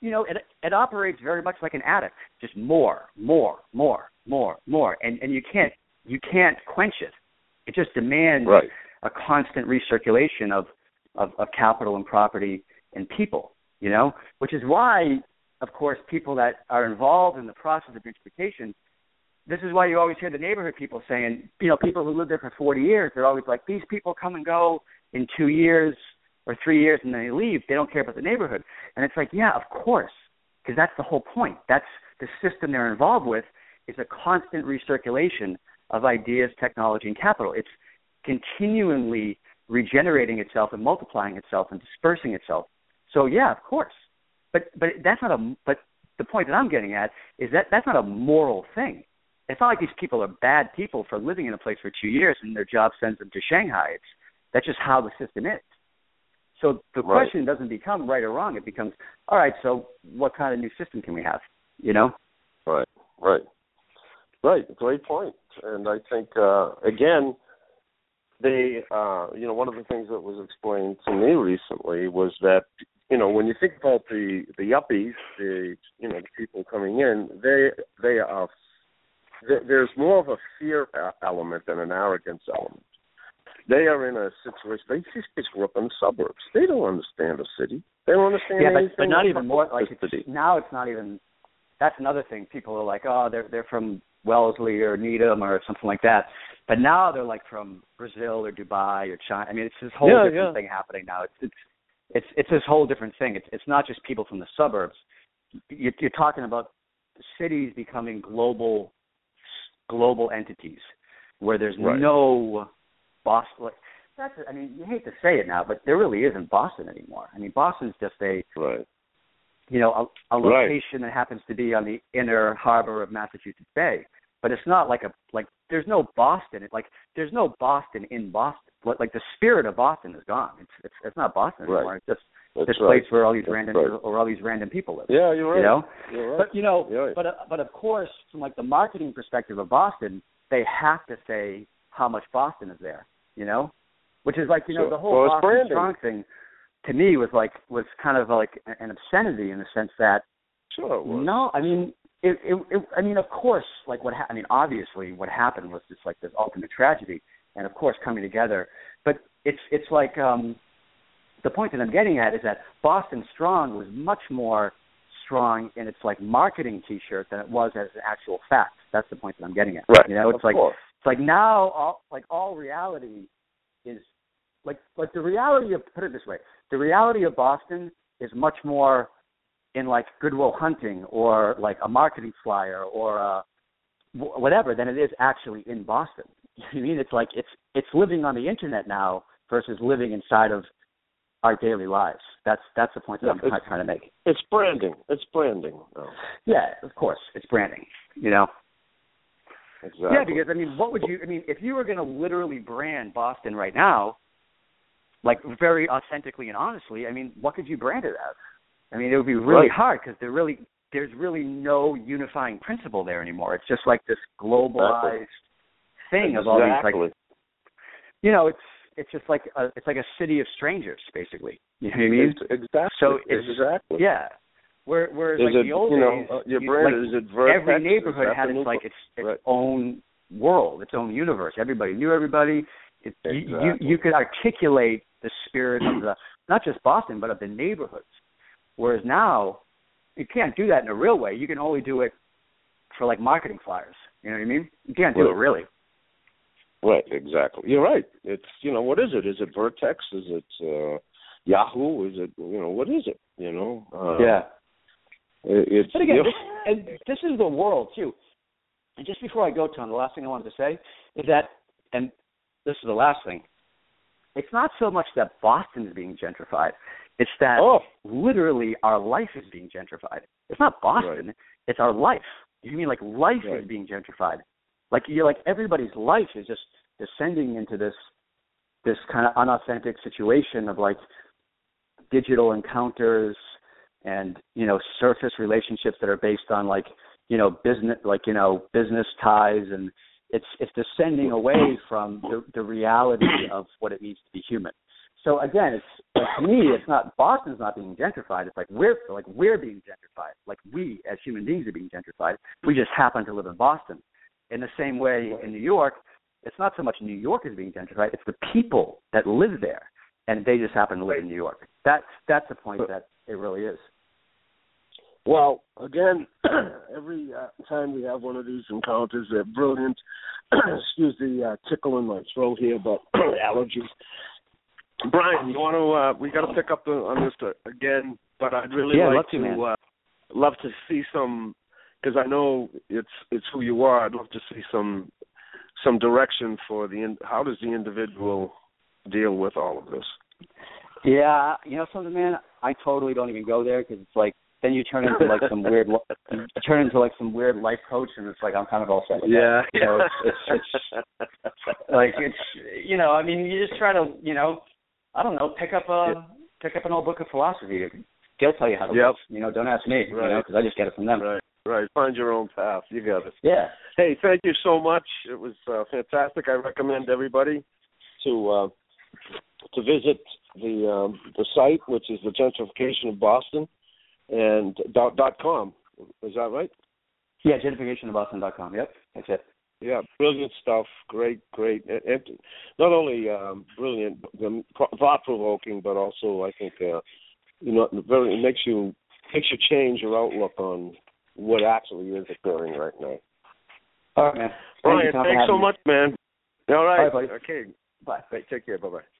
You know, it it operates very much like an addict. Just more, more, more, more, more, and and you can't you can't quench it. It just demands Right. a constant recirculation of, of of capital and property and people. You know, which is why, of course, people that are involved in the process of gentrification this is why you always hear the neighborhood people saying, you know, people who live there for 40 years, they're always like, these people come and go in two years or three years and then they leave. They don't care about the neighborhood. And it's like, yeah, of course, because that's the whole point. That's the system they're involved with is a constant recirculation of ideas, technology, and capital. It's continually regenerating itself and multiplying itself and dispersing itself. So yeah, of course. But but that's not a but the point that I'm getting at is that that's not a moral thing it's not like these people are bad people for living in a place for two years and their job sends them to Shanghai. It's that's just how the system is. So the Right. question doesn't become right or wrong. It becomes, all right, so what kind of new system can we have? You know? Right, right, right. Great point. And I think uh, again, they, uh, you know, one of the things that was explained to me recently was that, you know, when you think about the the yuppies, the you know the people coming in, they they are there's more of a fear element than an arrogance element. They are in a situation. They just just grew up in the suburbs. They don't understand a city. They don't understand yeah, but, but not even more. Like city. it's, now, it's not even. That's another thing. People are like, oh, they're they're from Wellesley or Needham or something like that. But now they're like from Brazil or Dubai or China. I mean, it's this whole Yeah, different yeah. thing happening now. It's it's it's it's this whole different thing. It's it's not just people from the suburbs. You're, you're talking about cities becoming global global entities where there's Right. no Boston. Like, that's I mean, you hate to say it now, but there really isn't Boston anymore. I mean, Boston's just a Right. you know a, a Right. location that happens to be on the inner harbor of Massachusetts Bay. But it's not like a like there's no Boston. It, like there's no Boston in Boston. Like, like the spirit of Boston is gone. It's it's it's not Boston Right. anymore. It's just That's this right. place where all these That's random right. or all these random people live. Yeah, you're right. You know, You're right. but you know, Yeah. but uh, but of course, from like the marketing perspective of Boston, they have to say how much Boston is there. You know, which is like you know Sure. the whole Well, Boston branding. strong thing. To me, was like was kind of like an obscenity in the sense that sure no, I mean, it, it, it. I mean, of course, like what ha- I mean, obviously, what happened was just like this ultimate tragedy, and of course, coming together. But it's it's like um, the point that I'm getting at is that Boston Strong was much more strong in its like marketing T-shirt than it was as an actual fact. That's the point that I'm getting at. Right. You know, it's of like course. it's like now all like all reality is like like the reality of put it this way the reality of boston is much more in like good will hunting or like a marketing flyer or uh wh- whatever than it is actually in boston you know i mean it's like it's it's living on the internet now versus living inside of our daily lives that's that's the point that Yeah, i'm trying to make It's branding. It's branding. Oh, yeah of course it's branding you know exactly. Yeah, because I mean, what would you? I mean, if you were going to literally brand Boston right now, like very authentically and honestly, I mean, what could you brand it as? I mean, it would be really Right. hard because there really there's really no unifying principle there anymore. It's just like this globalized thing of all these exactly. like you know, it's it's just like a, it's like a city of strangers basically. You know what I mean? It's- exactly. So it's- exactly. Yeah. Where, whereas Is like it the old you know days, uh, your you- like, is every neighborhood had its like its, its Right. own world, its own universe. Everybody knew everybody. It, you, you you could articulate the spirit of the not just Boston but of the neighborhoods. Whereas now you can't do that in a real way. You can only do it for like marketing flyers. You know what I mean? You can't do it really. Right, exactly. You're right. It's you know what is it? Is it Vertex? Is it uh, Yahoo? Is it you know what is it? You know. Uh, yeah. It, it's But again, you know, this, and this is the world too. And just before I go, Tom, the last thing I wanted to say is that, and this is the last thing. It's not so much that Boston is being gentrified; it's that oh literally our life is being gentrified. It's not Boston; it's our life. You mean like life Right. is being gentrified? Like you're like everybody's life is just descending into this this kind of unauthentic situation of like digital encounters and you know surface relationships that are based on like you know business like you know business ties and it's it's descending away from the, the reality of what it means to be human. So again, it's like to me, it's not Boston's not being gentrified. It's like we're like we're being gentrified. Like we as human beings are being gentrified. We just happen to live in Boston. In the same way, in New York, it's not so much New York is being gentrified. It's the people that live there, and they just happen to live in New York. That's that's the point that it really is. Well, again, every uh, time we have one of these encounters, they're brilliant. Excuse the uh, tickle in my throat here, but allergies. Brian, you want to? Uh, we got to pick up the, on this uh, again, but I'd really Yeah, like love to, to, uh, love to see some because I know it's it's who you are. I'd love to see some some direction for the in, how does the individual deal with all of this. Yeah, you know something, man. I totally don't even go there because it's like then you turn into like some weird, you turn into like some weird life coach, and it's like I'm kind of all set with that. you know, it's, it's, it's like it's you know, I mean, you just try to you know, I don't know, pick up a pick up an old book of philosophy. They'll tell you how to Yep. live. You know, don't ask me. You know, Right. because I just get it from them. right, right. Find your own path. You got it. Yeah. Hey, thank you so much. It was uh, fantastic. I recommend everybody to uh, to visit the um, the site, which is the gentrification of Boston, and dot dot com. Is that right? Yeah, gentrificationofboston.com. Yep, that's it. Yeah, brilliant stuff. Great, great. And, and not only um, brilliant, thought provoking, but also I think uh, you know very it makes you makes you change your outlook on what actually is occurring right now. All right, man. Thank Brian, thanks so me. much, man. All right. All right, buddy. Okay. Bye. Hey, take care. Bye bye.